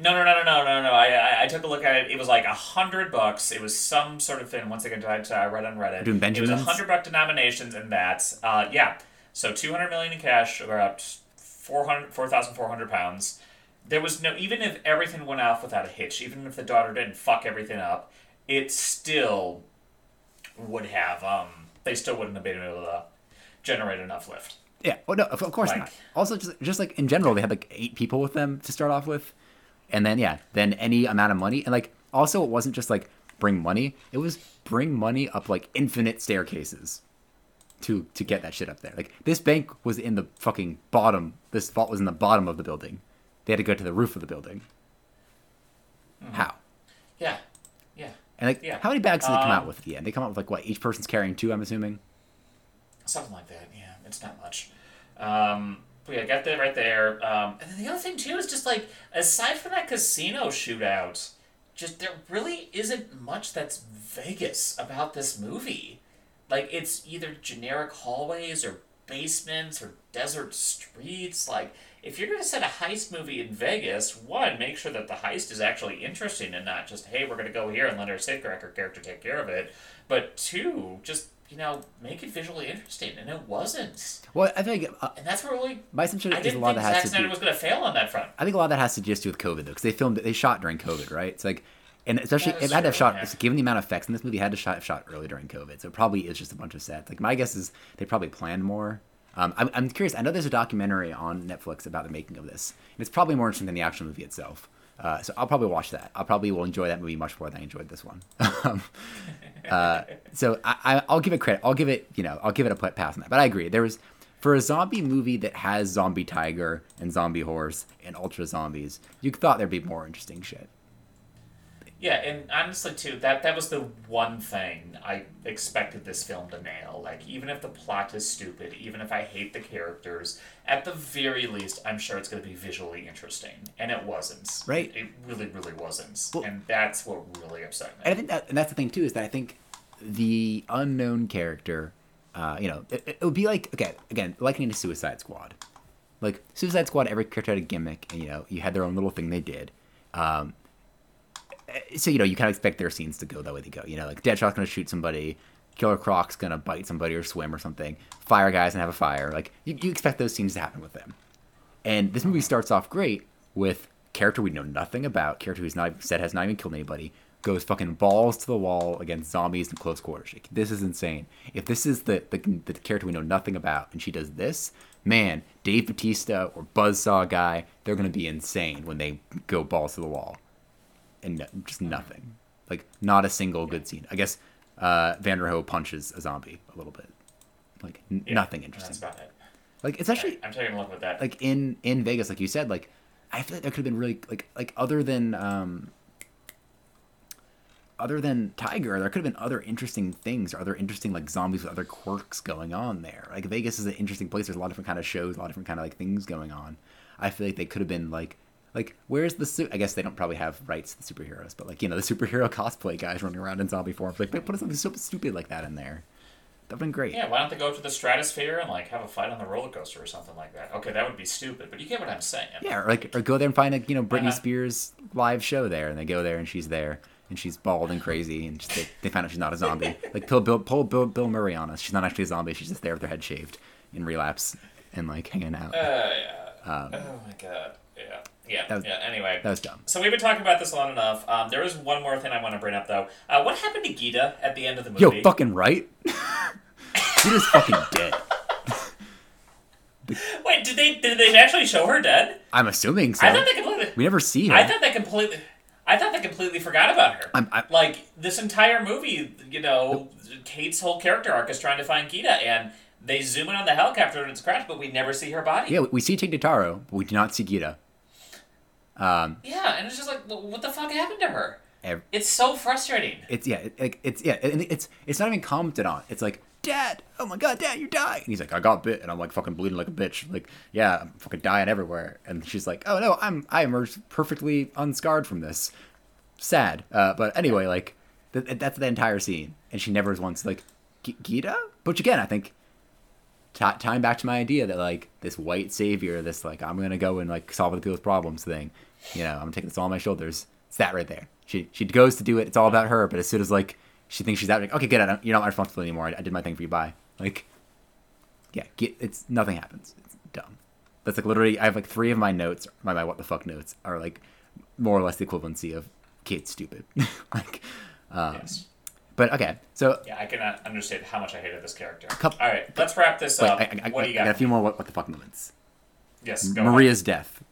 No, no, no, no, no, no, no. I, I, I took a look at it. It was like a hundred bucks. It was some sort of thing. Once again, I, I read on Reddit. doing It was a hundred buck denominations and that's Uh, yeah. So two hundred million in cash, about 400 4,400 pounds. There was no, even if everything went off without a hitch, even if the daughter didn't fuck everything up, it still would have. Um, they still wouldn't have been able to generate enough lift. Yeah. Well, no, of, of course Like- not. Also, just just like in general, they had like eight people with them to start off with, and then yeah, then any amount of money, and like also it wasn't just like bring money; it was bring money up like infinite staircases to to get that shit up there. Like this bank was in the fucking bottom. This vault was in the bottom of the building. They had to go to the roof of the building. How? Yeah. And like. Yeah. how many bags did they come out Um, with at the end? They come out with like what? Each person's carrying two. I'm assuming. Something like that, yeah. It's not much. Um, but yeah, I got that right there. Um, and then the other thing, too, is just like, aside from that casino shootout, just there really isn't much that's Vegas about this movie. Like, it's either generic hallways or basements or desert streets. Like, if you're going to set a heist movie in Vegas, one, make sure that the heist is actually interesting and not just, hey, we're going to go here and let our safecracker character take care of it. But two, just you know, make it visually interesting, and it wasn't. Well, I think uh, And that's where really. my assumption I is a lot think that has Zack to Snyder do. was going to fail on that front. I think a lot of that has to just do with COVID though, because they filmed it, they shot during COVID, right? It's like, and especially it had to have shot, yeah. given the amount of effects in this movie, it had to shot have shot early during COVID, so it probably is just a bunch of sets. Like my guess is they probably planned more. Um, I'm, I'm curious. I know there's a documentary on Netflix about the making of this, and it's probably more interesting than the actual movie itself. Uh, so I'll probably watch that. I'll probably will enjoy that movie much more than I enjoyed this one. um, uh, so I, I, I'll give it credit. I'll give it, you know, I'll give it a pass on that. But I agree. There was for a zombie movie that has zombie tiger and zombie horse and ultra zombies, you thought there'd be more interesting shit. Yeah, and honestly, too, that that was the one thing I expected this film to nail. Like, even if the plot is stupid, even if I hate the characters, at the very least, I'm sure it's going to be visually interesting, and it wasn't. Right. It, really, really wasn't, Well- and that's what really upset me. And I think that, and that's the thing too, is that I think the unknown character, uh, you know, it, it would be like okay, again, likening to Suicide Squad. Like Suicide Squad, every character had a gimmick, and you know, you had their own little thing they did. Um, Eh, so you know, you kind of expect their scenes to go that way they go. You know, like Deadshot's gonna shoot somebody, Killer Croc's gonna bite somebody or swim or something. Fire Guy's gonna have a fire. Like you, you expect those scenes to happen with them. And this movie starts off great with character we know nothing about, character who's not said has not even killed anybody, goes fucking balls to the wall against zombies in close quarters. Like, this is insane. If this is the, the the character we know nothing about and she does this, man, Dave Bautista or Buzzsaw guy, they're gonna be insane when they go balls to the wall. And no, just nothing. Like not a single good scene. I guess uh, Vanderohe punches a zombie a little bit. Like n- Yeah, nothing That's interesting. about it. Like it's actually I'm taking a look at that. like in in Vegas, like you said, like I feel like there could have been really like like other than um other than Tiger, there could have been other interesting things, or other interesting like zombies with other quirks going on there. Like Vegas is an interesting place. There's a lot of different kind of shows, a lot of different kind of like things going on. I feel like they could have been like like where's the suit? I guess they don't probably have rights to the superheroes, but like you know the superhero cosplay guys running around in zombie form. Like put something so stupid like that in there. That'd been great. yeah, why don't they go to the stratosphere and like have a fight on the roller coaster or something like that? Okay, that would be stupid, but you get what I'm saying. Yeah, or like or go there and find a you know Britney Uh-huh. Spears live show there, and they go there and she's there and she's bald and crazy, and just, they, they find out she's not a zombie. like pull Bill, pull Bill, Bill Murray on us. She's not actually a zombie. She's just there with her head shaved in relapse and like hanging out. Uh, yeah. oh my god. Yeah. Yeah. That was- yeah. Anyway. that was dumb. So we've been talking about this long enough. Um, there is one more thing I want to bring up though. Uh, what happened to Gita at the end of the movie? Yo, fucking right. Peter's fucking dead. Wait, did they did they actually show her dead? I'm assuming so. I thought they completely. we never see her. I thought they completely. I thought they completely forgot about her. I'm- I- like this entire movie, you know, Kate's whole character arc is trying to find Gita, and they zoom in on the helicopter and it's crashed, but we never see her body. yeah, we see Tig Notaro, but we do not see Gita. Um, Yeah, and it's just like, what the fuck happened to her? It's so frustrating. it's yeah, it, like it's yeah, and it's it's not even commented on. It's like, Dad, oh my God, Dad, you died. And he's like, I got bit, and I'm like fucking bleeding like a bitch. Like, yeah, I'm fucking dying everywhere. And she's like, Oh no, I'm I emerged perfectly unscarred from this. Sad, uh, but anyway, like th- that's the entire scene, and she never once like "G- Gita. Which again, I think t- tying back to my idea that like this white savior, this like I'm gonna go and like solve other people's problems thing. You know, I'm taking this all on my shoulders. It's that right there. She she goes to do it. It's all about her. But as soon as like she thinks she's out, like okay, good. You're not my responsibility anymore. I, I did my thing for you. Bye. Like, yeah, get it's nothing happens. It's dumb. That's like literally. I have like three of my notes. My my what the fuck notes are like more or less the equivalency of Kate's stupid. like, um, yes. but okay. So Yeah, I cannot understand how much I hated this character. Coup- All right, let's wrap this wait, up. I, I, what I, do you I got? got a few more what, what the fuck moments. yes, go ahead. Maria's death.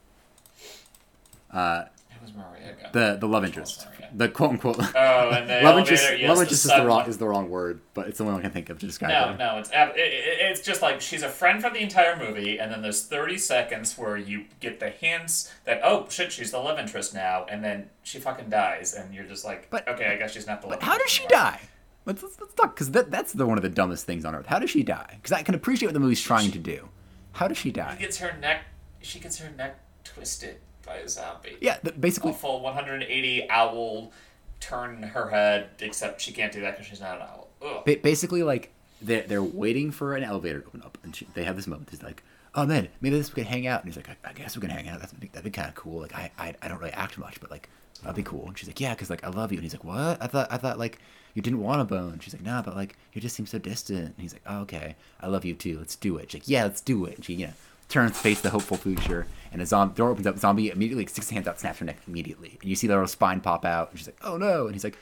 Uh, it was Maria. The the love interest. The quote unquote. Oh, and the love interest. yes, love interest is the wrong is the wrong word, but it's the only one I can think of to describe it. No, her. no, it's ab- it, it, it's just like she's a friend for the entire movie, and then there's 30 seconds where you get the hints that oh shit, she's the love interest now, and then she fucking dies, and you're just like, But- okay, I guess she's not the love. How does she anymore. die? Let's let's, let's talk because that that's the one of the dumbest things on earth. How does she die? Because I can appreciate what the movie's trying to do. How does she die? She gets her neck. She gets her neck twisted by a zombie. Yeah, the, A basically. full 180 owl turn her head, except she can't do that because she's not an owl. Ba- basically like they're, they're waiting for an elevator to open up and she, they have this moment he's like oh man maybe this we can hang out and he's like i, I guess we can hang out that's that'd be kind of cool like I, I i don't really act much but like that'd be cool. And she's like, yeah, because like I love you. And he's like, what? I thought I thought like you didn't want a bone. She's like, nah, but like you just seem so distant. And he's like, oh, okay, I love you too. Let's do it. She's like, yeah, let's do it. And she you know turns to face the hopeful future, and a zombie door opens up. Zombie immediately sticks his hands out, snaps her neck immediately, and you see the little spine pop out. And she's like, oh no. And he's like,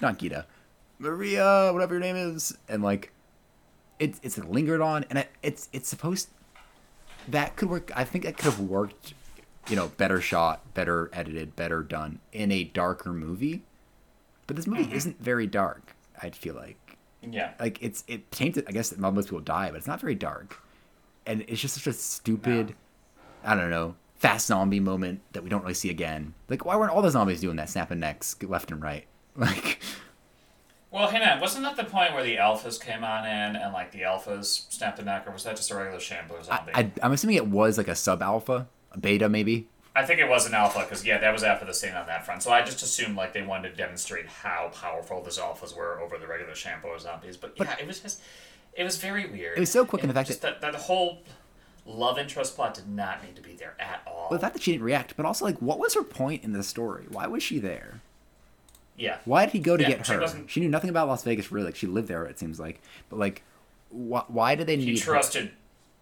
not Gita, Maria, whatever your name is, and like it's it's lingered on, and it, it's it's supposed that could work. I think that could have worked, you know, better shot, better edited, better done in a darker movie. But this movie mm-hmm. isn't very dark. I feel like Yeah. like it's it tainted. I guess most people die, but it's not very dark, and it's just such a stupid. I don't know. Fast zombie moment that we don't really see again. Like, why weren't all the zombies doing that, snapping necks left and right? Like, Well, hey man, Wasn't that the point where the alphas came on in and like the alphas snapped a neck, or was that just a regular Shambler zombie? I, I'm assuming it was like a sub alpha, a beta maybe. I think it was an alpha because yeah, that was after the scene on that front. So I just assumed like they wanted to demonstrate how powerful those alphas were over the regular shambler zombies. But, yeah, it was just it was very weird. It was so quick in the fact just that that whole love interest plot did not need to be there at all. Well, the fact that she didn't react, but also like, what was her point in the story? Why was she there? yeah, Why did he go to Yeah, get her? wasn't- She knew nothing about Las Vegas. Really, like she lived there. It seems like, but like, wh- why did they he need? her? trusted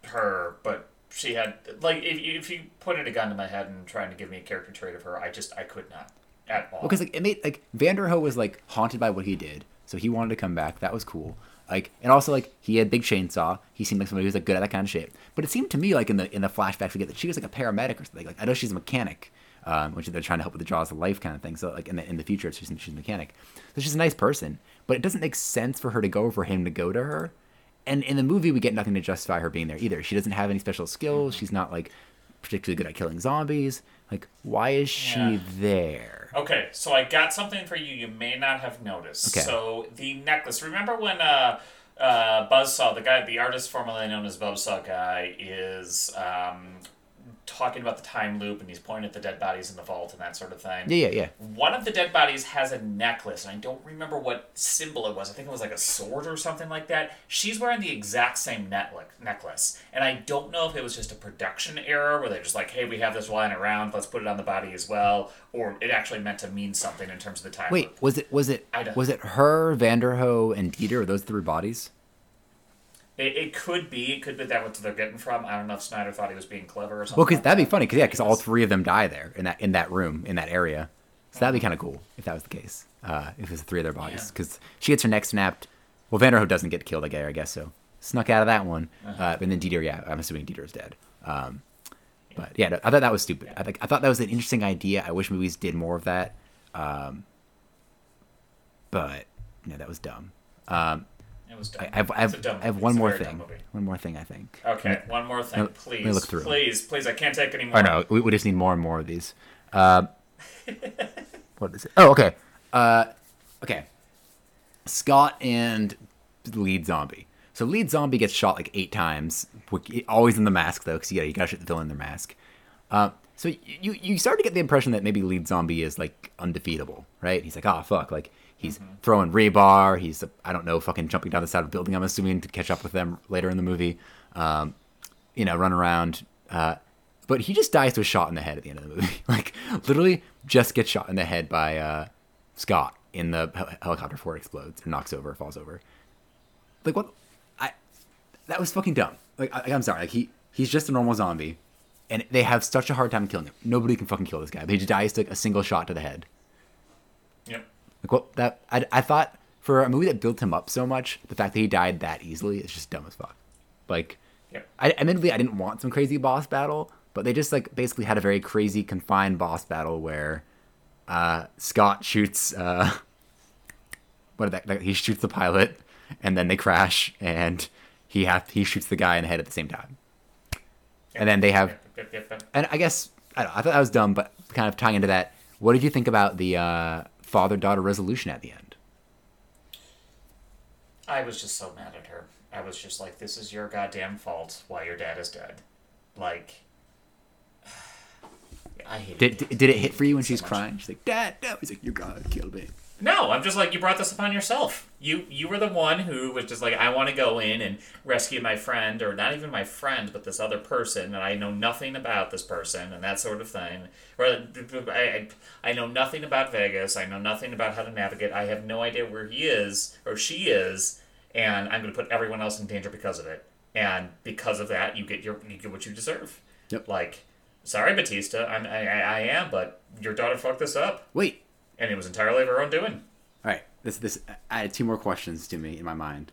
her, but she had like if you, if you pointed a gun to my head and trying to give me a character trait of her, I just I could not at all. because like it made like Vanderohe was like haunted by what he did, so he wanted to come back. That was cool. Like and also like he had big chainsaw. He seemed like somebody who was like good at that kind of shit. But it seemed to me like in the in the flashbacks we get that she was like a paramedic or something. Like I know she's a mechanic, um, which they're trying to help with the jaws of life kind of thing. So like in the in the future, she's she's a mechanic. So she's a nice person, but it doesn't make sense for her to go for him to go to her. And in the movie, we get nothing to justify her being there either. She doesn't have any special skills. She's not like particularly good at killing zombies. Like, why is she Yeah. there? Okay, so I got something for you you may not have noticed. Okay. So the necklace. Remember when uh, uh, Buzzsaw, the guy, the artist formerly known as Buzzsaw guy, is um, talking about the time loop and he's pointing at the dead bodies in the vault and that sort of thing. Yeah, yeah, yeah. One of the dead bodies has a necklace, and I don't remember what symbol it was. I think it was like a sword or something like that. She's wearing the exact same necklace, and I don't know if it was just a production error where they're just like, "Hey, we have this lying around, let's put it on the body as well," or it actually meant to mean something in terms of the time. Wait, loop. was it was it I don't- was it her, Vanderohe, and Dieter? Are those three bodies? It, it could be. It could be that what they're getting from. I don't know if Snyder thought he was being clever or something. Well, because like that'd be funny. Because yeah, because all three of them die there in that in that room in that area. So that'd be kind of cool if that was the case. Uh, if it was three of their bodies, Yeah. because she gets her neck snapped. Well, Vanderohe doesn't get killed, I guess. I guess so. Snuck out of that one, Uh-huh. uh, and then Dieter. Yeah, I'm assuming Dieter's dead. Um, but yeah, no, I thought that was stupid. I think I thought that was an interesting idea. I wish movies did more of that. Um, but no, that was dumb. Um, It was dumb. I, have, I've, dumb I have one more thing. One more thing, I think. Okay, one more thing, please. let me look through. Please, please. I can't take any more. Oh no, we, we just need more and more of these. Uh, what is it? Oh, okay. Uh, okay. Scott and lead zombie. So lead zombie gets shot like eight times. Always in the mask though, because you, you gotta shoot the villain in their mask. Uh, so you you start to get the impression that maybe lead zombie is like undefeatable, right? He's like, oh fuck, like he's throwing rebar. He's I don't know, fucking jumping down the side of a building. I'm assuming to catch up with them later in the movie. Um, you know, run around. Uh, but he just dies to a shot in the head at the end of the movie. like literally, just gets shot in the head by uh, Scott in the hel- helicopter before it explodes or knocks over, falls over. Like what? I that was fucking dumb. Like I, I'm sorry. Like he he's just a normal zombie, and they have such a hard time killing him. Nobody can fucking kill this guy. But he just dies to a single shot to the head. Yep. Like what? That I, I thought for a movie that built him up so much, the fact that he died that easily is just dumb as fuck. Like Yep. I admittedly I didn't want some crazy boss battle, but they just like basically had a very crazy confined boss battle where uh, Scott shoots uh, what did that, that he shoots the pilot and then they crash and he have he shoots the guy in the head at the same time. And then they have and I guess I, don't know, I thought that was dumb, but kind of tying into that, what did you think about the uh, father daughter resolution at the end? I was just so mad at her. I was just like, this is your goddamn fault why your dad is dead. Like, I hate Did, did, did it hit for you when So much. crying? She's like, Dad, no. He's like, you gotta kill me. No, I'm just like you brought this upon yourself. You you were the one who was just like I want to go in and rescue my friend or not even my friend but this other person and I know nothing about this person and that sort of thing. Or I I, know nothing about Vegas. I know nothing about how to navigate. I have no idea where he is or she is and I'm going to put everyone else in danger because of it. And because of that, you get your you get what you deserve. Yep. Like sorry Bautista, I'm, I I am, but your daughter fucked this up Wait. And it was entirely of her own doing. All right. This this added two more questions to me in my mind.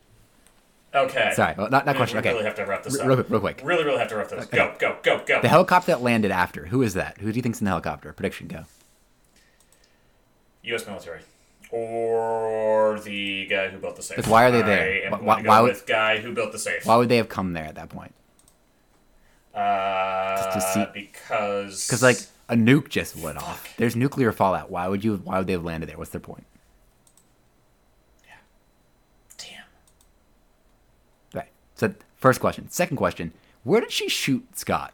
Okay. Sorry, well, not not question. We Okay. really have to wrap this up. real quick, real quick. Really, really have to wrap this. Go, go, go, go. The helicopter that landed after. Who is that? Who do you think's in the helicopter? Prediction go. U.S. military. Or the guy who built the safe. But why are they there? I Why- why- to why would- guy who built the safe. Why would they have come there at that point? Uh, to see- because Because like a nuke just went off. There's nuclear fallout. Why would you? Why would they have landed there? What's their point? Yeah. Damn. Right. So first question. Second question. Where did she shoot Scott?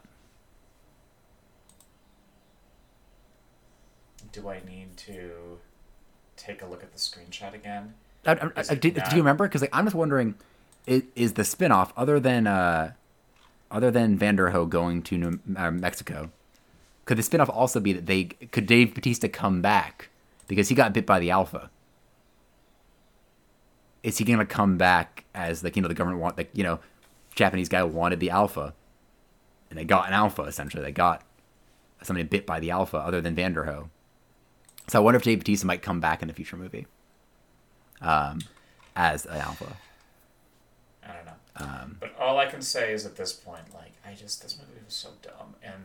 Do I need to take a look at the screenshot again? I, I, I- not- do you remember? Because like I'm just wondering, is, is the spinoff other than uh, other than Vanderohe going to New, uh, Mexico? Could the spinoff also be that they could Dave Bautista come back because he got bit by the Alpha? Is he gonna come back as like you know the government want like you know Japanese guy wanted the Alpha, and they got an Alpha essentially. They got somebody bit by the Alpha other than Vanderohe. So I wonder if Dave Bautista might come back in a future movie um, as an alpha. I don't know. Um, But all I can say is at this point, like, I just, this movie was so dumb. And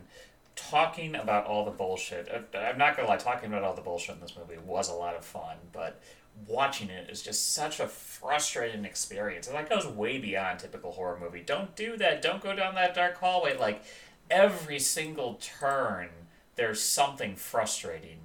talking about all the bullshit, uh, I'm not gonna lie, talking about all the bullshit in this movie was a lot of fun, but watching it is just such a frustrating experience. And that goes way beyond typical horror movie. Don't do that. Don't go down that dark hallway. Like, every single turn, there's something frustrating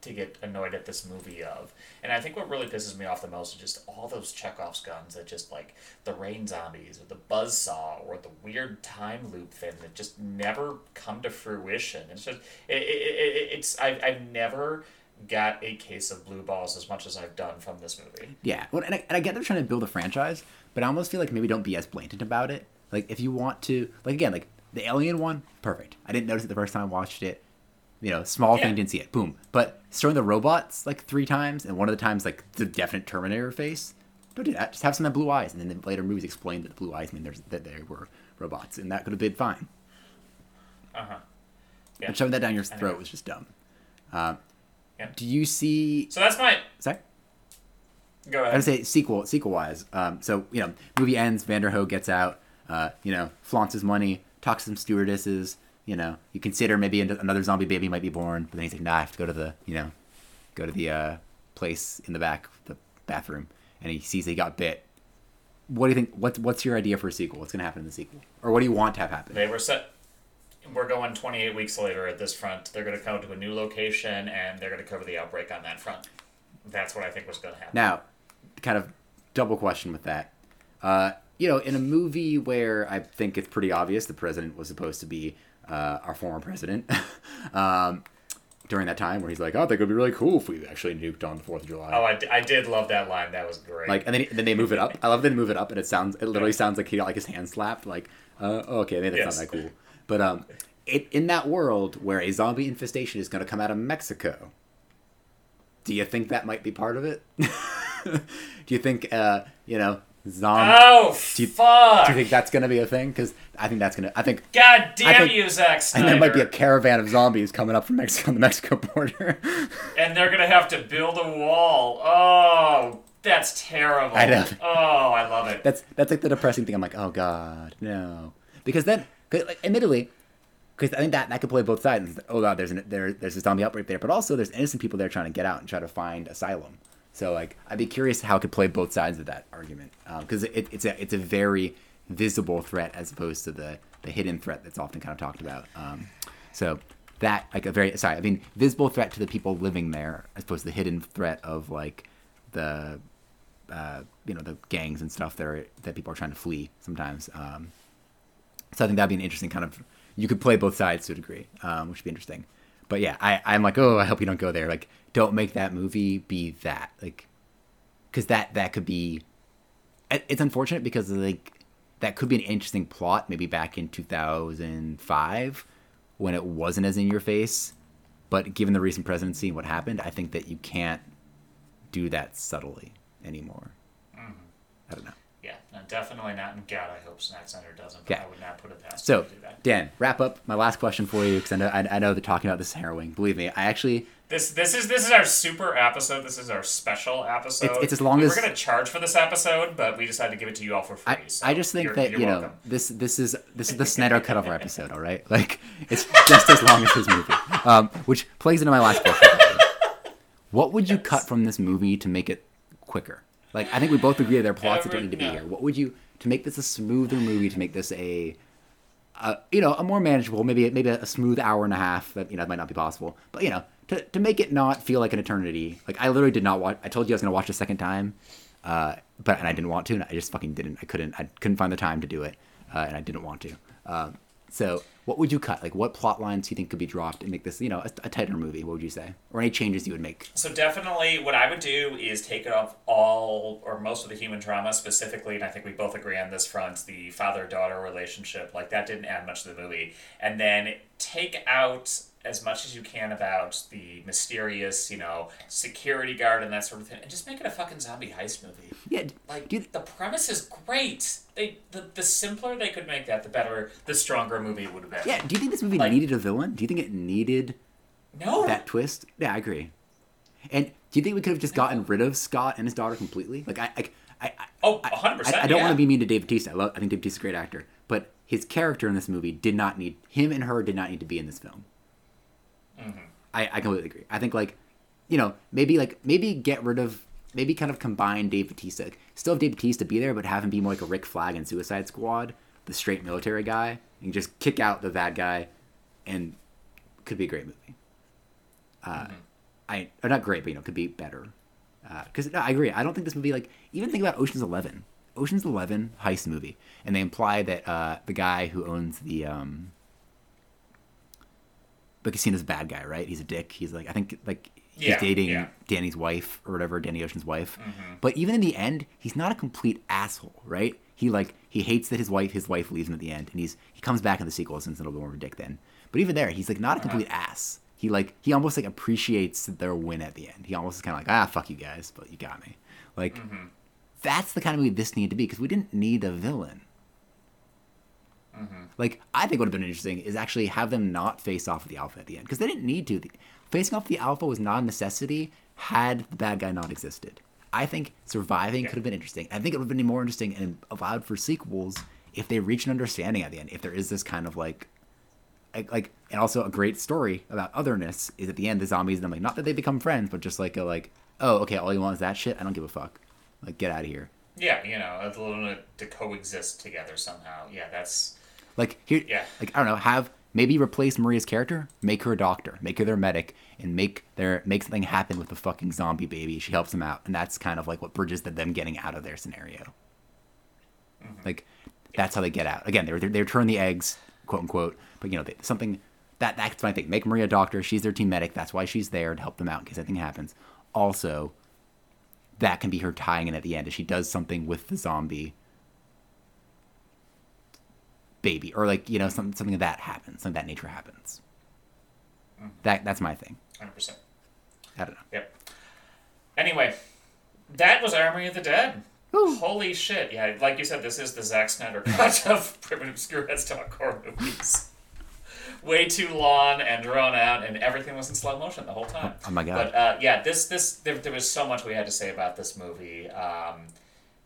to get annoyed at this movie of. And I think what really pisses me off the most is just all those Chekhov's guns that just like the rain zombies or the buzzsaw or the weird time loop thing that just never come to fruition. It's just it, it, it, it's I've, I've never got a case of blue balls as much as I've done from this movie. yeah, well, and I, and I get they're trying to build a franchise, but I almost feel like maybe don't be as blatant about it. Like if you want to, like again, like the Alien one, perfect. I didn't notice it the first time I watched it. You know, small Yeah. thing, didn't see it. Boom. But showing the robots like three times, and one of the times like the definite Terminator face. Don't do that. Just have some that blue eyes, and then the later movies explained that the blue eyes mean there's, that they were robots, and that could have been fine. Uh huh. Yeah. But shoving that down your throat was just dumb. Um, Yeah. Do you see? So that's my Sorry. go ahead. I would say sequel sequel wise. Um, so you know, movie ends. Vanderohe gets out. Uh, you know, flaunts his money. Talks to some stewardesses. You know, you consider maybe another zombie baby might be born, but then he's like, nah, I have to go to the you know, go to the uh, place in the back, the bathroom, and he sees he got bit. What do you think? What's what's your idea for a sequel? What's gonna happen in the sequel, or what do you want to have happen? They were set. We're going 28 weeks later at this front. They're going to come to a new location and they're going to cover the outbreak on that front. That's what I think was going to happen. Now, kind of double question with that. Uh, you know, in a movie where I think it's pretty obvious the president was supposed to be uh, our former president um, during that time, where he's like, "Oh, I think it'd be really cool if we actually nuked on the Fourth of July." oh, I, d- I did love that line. That was great. like, and then then they move it up. I love that they move it up, and it sounds it literally sounds like he got like his hand slapped. Like, uh, oh, okay, maybe that's Yes. not that cool. But um, it, in that world where a zombie infestation is going to come out of Mexico, do you think that might be part of it? do you think uh, you know zombie? oh, do you- fuck! Do you think that's going to be a thing? Because I think that's going to. I think. God damn think- you, Zack And there might be a caravan of zombies coming up from Mexico on the Mexico border. and they're going to have to build a wall. Oh, that's terrible. I know. Oh, I love it. that's that's like the depressing thing. I'm like, oh god, no. Because then, 'cause, like, admittedly, because I think that that could play both sides. Oh god, there's an, there there's a zombie outbreak there, but also there's innocent people there trying to get out and try to find asylum. So like, I'd be curious how it could play both sides of that argument um, because it, it's a it's a very visible threat as opposed to the the hidden threat that's often kind of talked about. Um, so that like a very sorry, I mean visible threat to the people living there as opposed to the hidden threat of like the uh, you know the gangs and stuff that are that people are trying to flee sometimes. Um, so I think that'd be an interesting kind of you could play both sides to a degree, um, which would be interesting. but yeah, I I'm like, oh, I hope you don't go there. Like, don't make that movie be that. Like, because that that could be. It's unfortunate because like that could be an interesting plot maybe back in 2005 when it wasn't as in your face. But given the recent presidency and what happened i think that you can't do that subtly anymore. Mm-hmm. I don't know no, definitely not. And God, I hope Zack Snyder doesn't. But Yeah. I would not put it past so to do that. dan wrap up my last question for you because I know, I, I know that talking about this is harrowing believe me i actually This this is this is our super episode. This is our special episode. It's- it's as long we as- we're gonna charge for this episode, but we decided to give it to you all for free. I, so I just think you're- that you're you know this this is this is the Snyder cut of our episode, all right? Like it's just as long as his movie, um, which plays into my last question. What would you Yes. cut from this movie to make it quicker? Like I think we both agree there are plots that don't need to be no. here. What would you to make this a smoother movie to make this a, a you know a more manageable maybe maybe a smooth hour and a half that you know that might not be possible, but you know to to make it not feel like an eternity. Like I literally did not watch. I told you I was gonna watch a second time, uh, but and I didn't want to, and I just fucking didn't. I couldn't. I couldn't find the time to do it, uh, and I didn't want to. Um, so, what would you cut? Like, what plot lines do you think could be dropped and make this, you know, a, a tighter movie? What would you say, or any changes you would make? So definitely, what I would do is take off all or most of the human drama, specifically, and I think we both agree on this front: the father-daughter relationship. Like that didn't add much to the movie, and then take out as much as you can about the mysterious, you know, security guard and that sort of thing, and just make it a fucking zombie heist movie. Yeah, Like you, the premise is great. They the, the simpler they could make that, the better, the stronger movie it would have been. yeah. Do you think this movie Like- needed a villain? Do you think it needed No. that twist? Yeah, I agree. And do you think we could have just gotten rid of Scott and his daughter completely? Like, I, I, I, I oh, 100%. I, I don't yeah. want to be mean to Dave Bautista. I, love, I think Dave Bautista's a great actor, but his character in this movie did not need him and her did not need to be in this film. Mm-hmm. I, I completely agree. I think like, you know, maybe like maybe get rid of maybe kind of combine Dave Bautista. Still have Dave Bautista be there, but have him be more like a Rick Flag in Suicide Squad, the straight military guy, and just kick out the bad guy, and could be a great movie. Uh, I or not great, but you know, could be better. Because no, I agree. I don't think this movie like even think about Ocean's Eleven. Ocean's Eleven heist movie, and they imply that uh, the guy who owns the um, the casino's a bad guy, right? He's a dick. He's like I think like he's Yeah, dating yeah. Danny's wife or whatever, Danny Ocean's wife. Mm-hmm. But even in the end, he's not a complete asshole, right? He like he hates that his wife his wife leaves him at the end, and he's he comes back in the sequel since it'll be more of a dick then. But even there, he's like not a Uh-huh. complete ass. He like he almost like appreciates their win at the end. He almost is kind of like ah fuck you guys, but you got me. Like Mm-hmm. that's the kind of movie this needed to be because we didn't need a villain. Mm-hmm. Like I think would have been interesting is actually have them not face off with the alpha at the end because they didn't need to. The- Facing off the alpha was not a necessity had the bad guy not existed. I think surviving could have been interesting. I think it would have been more interesting and allowed for sequels if they reach an understanding at the end. If there is this kind of like, like, like and also a great story about otherness is at the end the zombies and them like not that they become friends, but just like a like oh okay all you want is that shit. I don't give a fuck. Like get out of here. Yeah, you know, a little to coexist together somehow. Yeah, that's Like here, Yeah. like I don't know, have maybe replace Maria's character, make her a doctor, make her their medic, and make their make something happen with the fucking zombie baby. She helps them out, and that's kind of like what bridges the, them getting out of their scenario. Mm-hmm. Like that's how they get out. Again, they're they they return the eggs, quote unquote, but you know they, something that that's my thing. Make Maria a doctor. She's their team medic. That's why she's there to help them out in case anything happens. Also, that can be her tying in at the end if she does something with the zombie baby or like you know something something of that happens something of that nature happens that that's my thing 100%. i don't know Yep. Anyway, that was Army of the Dead. Woo. Holy shit. Yeah, like you said, this is the Zack Snyder cut of Primitive Screwheads horror movies. Way too long and drawn out, and everything was in slow motion the whole time. Oh my God. But uh, yeah, this this there, there was so much we had to say about this movie. Um,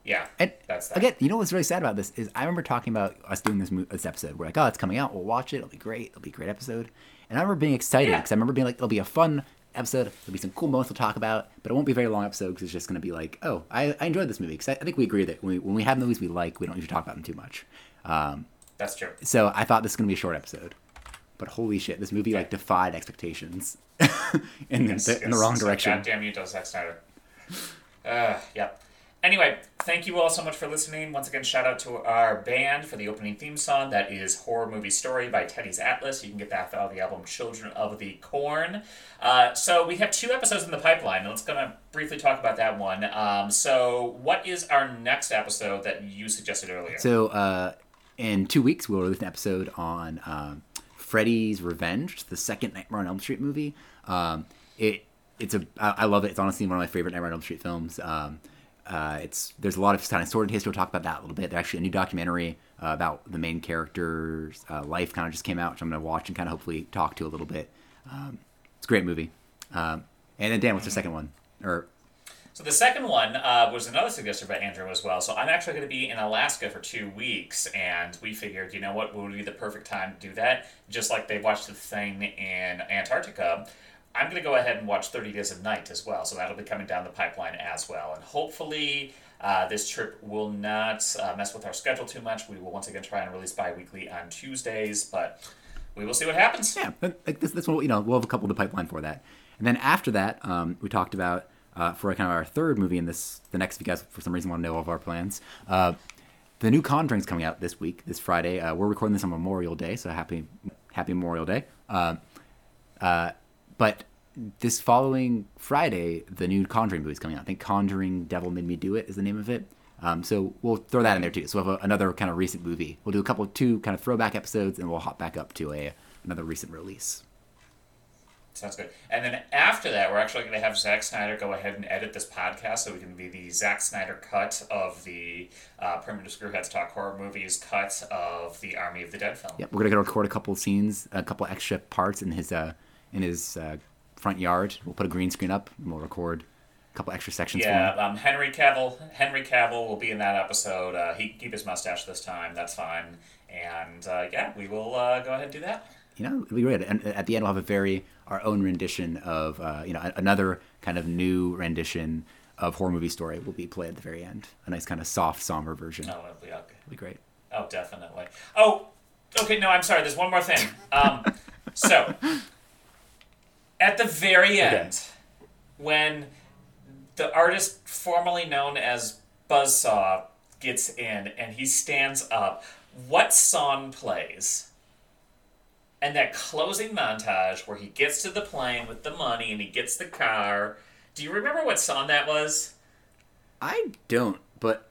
yeah, and that's that. again you know what's really sad about this is i remember talking about us doing this, this episode we're like oh it's coming out we'll watch it it'll be great it'll be a great episode and i remember being excited Yeah. because i remember being like it'll be a fun episode there'll be some cool moments to talk about but it won't be a very long episode because it's just going to be like oh i, I enjoyed this movie because I, I think we agree that when we, when we have movies we like we don't usually talk about them too much um, That's true. so I thought this was gonna be a short episode, but holy shit, this movie like defied expectations in, Yes, the, in the wrong It's like, direction. God damn you, Zack Snyder. Uh, yeah. Anyway, thank you all so much for listening. Once again, shout out to our band for the opening theme song. That is Horror Movie Story by Teddy's Atlas. You can get that off the album Children of the Corn. Uh, so we have two episodes in the pipeline. and Let's gonna briefly talk about that one. Um, so what is our next episode that you suggested earlier? So uh, in two weeks, we'll release an episode on um, Freddy's Revenge, the second Nightmare on Elm Street movie. Um, it it's a I, I love it. It's honestly one of my favorite Nightmare on Elm Street films. Um, uh, it's there's a lot of kind of sordid history. We'll talk about that a little bit. There's actually a new documentary uh, about the main character's uh, life kind of just came out, which I'm going to watch and kind of hopefully talk to a little bit. Um, it's a great movie. Um, and then Dan, what's the second one? Or So the second one uh, was another suggestion by Andrew as well. So I'm actually going to be in Alaska for two weeks, and we figured, you know what, would be the perfect time to do that? Just like they watched the thing in Antarctica, I'm going to go ahead and watch 30 Days of Night as well. So that'll be coming down the pipeline as well, and hopefully. Uh, this trip will not uh, mess with our schedule too much. We will once again try and release bi-weekly on Tuesdays, but we will see what happens. yeah, like this, this one, you know, we'll have a couple in the pipeline for that. And then after that, um, we talked about uh, for kind of our third movie in this, the next, if you guys for some reason want to know all of our plans, uh, the new Conjuring's coming out this week, this Friday. Uh, we're recording this on Memorial Day, so happy, happy Memorial Day. But this following Friday, the new Conjuring movie is coming out. I think Conjuring Devil Made Me Do It is the name of it. Um, so we'll throw that in there too. So we'll have a, another kind of recent movie. We'll do a couple, two kind of throwback episodes, and we'll hop back up to a another recent release. Sounds good. And then after that, we're actually going to have Zack Snyder go ahead and edit this podcast so we can be the Zack Snyder cut of the uh, Primitive Screwheads Talk Horror Movies cut of the Army of the Dead film. Yep, we're gonna record a couple scenes, a couple extra parts in his uh, in his uh, front yard. We'll put a green screen up, and we'll record a couple extra sections. Yeah, um, Henry Cavill. Henry Cavill will be in that episode. Uh, he keep his mustache this time. That's fine. And uh, yeah, we will uh, go ahead and do that. You know, it'll be great. And at the end, we'll have a very our own rendition of uh, you know another kind of new rendition of horror movie story will be played at the very end. A nice kind of soft, somber version. Oh, it'll be okay. It'll be great. Oh, definitely. Oh, okay. No, I'm sorry. There's one more thing. Um, so, at the very end, when the artist formerly known as Buzzsaw gets in and he stands up, what song plays? And that closing montage where he gets to the plane with the money and he gets the car. Do you remember what song that was? I don't, but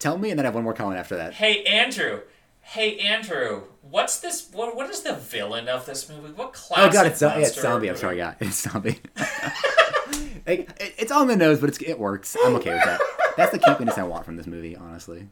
tell me, and then I have one more comment after that. Hey Andrew, hey Andrew, what's this? What what is the villain of this movie? What Oh classic? god, it's, uh, it's zombie. I'm sorry, yeah, it's zombie. like, it- it's on the nose, but it's, it works. I'm okay with that. That's the campiness I want from this movie, honestly.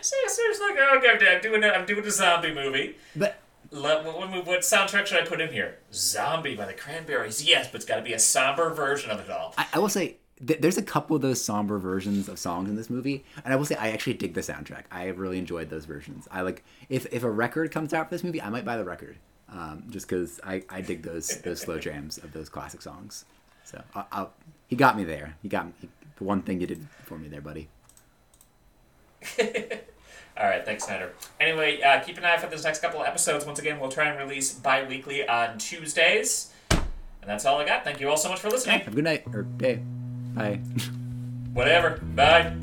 So, so it's like, oh, okay, I'm doing a, I'm doing a zombie movie. But what, what, what soundtrack should I put in here? Zombie by the Cranberries. Yes, but it's got to be a somber version of it all. I, I will say th- there's a couple of those somber versions of songs in this movie, and I will say I actually dig the soundtrack. I really enjoyed those versions. I like if if a record comes out for this movie, I might buy the record, um, just because I, I dig those those slow jams of those classic songs. So I, I'll, he got me there. He got me. The one thing you did for me there, buddy. All right, thanks, Snyder. Anyway, uh, keep an eye out for this next couple of episodes. Once again, we'll try and release bi-weekly on Tuesdays. And that's all I got. Thank you all so much for listening. Have a good night or day. Bye. Whatever. Bye.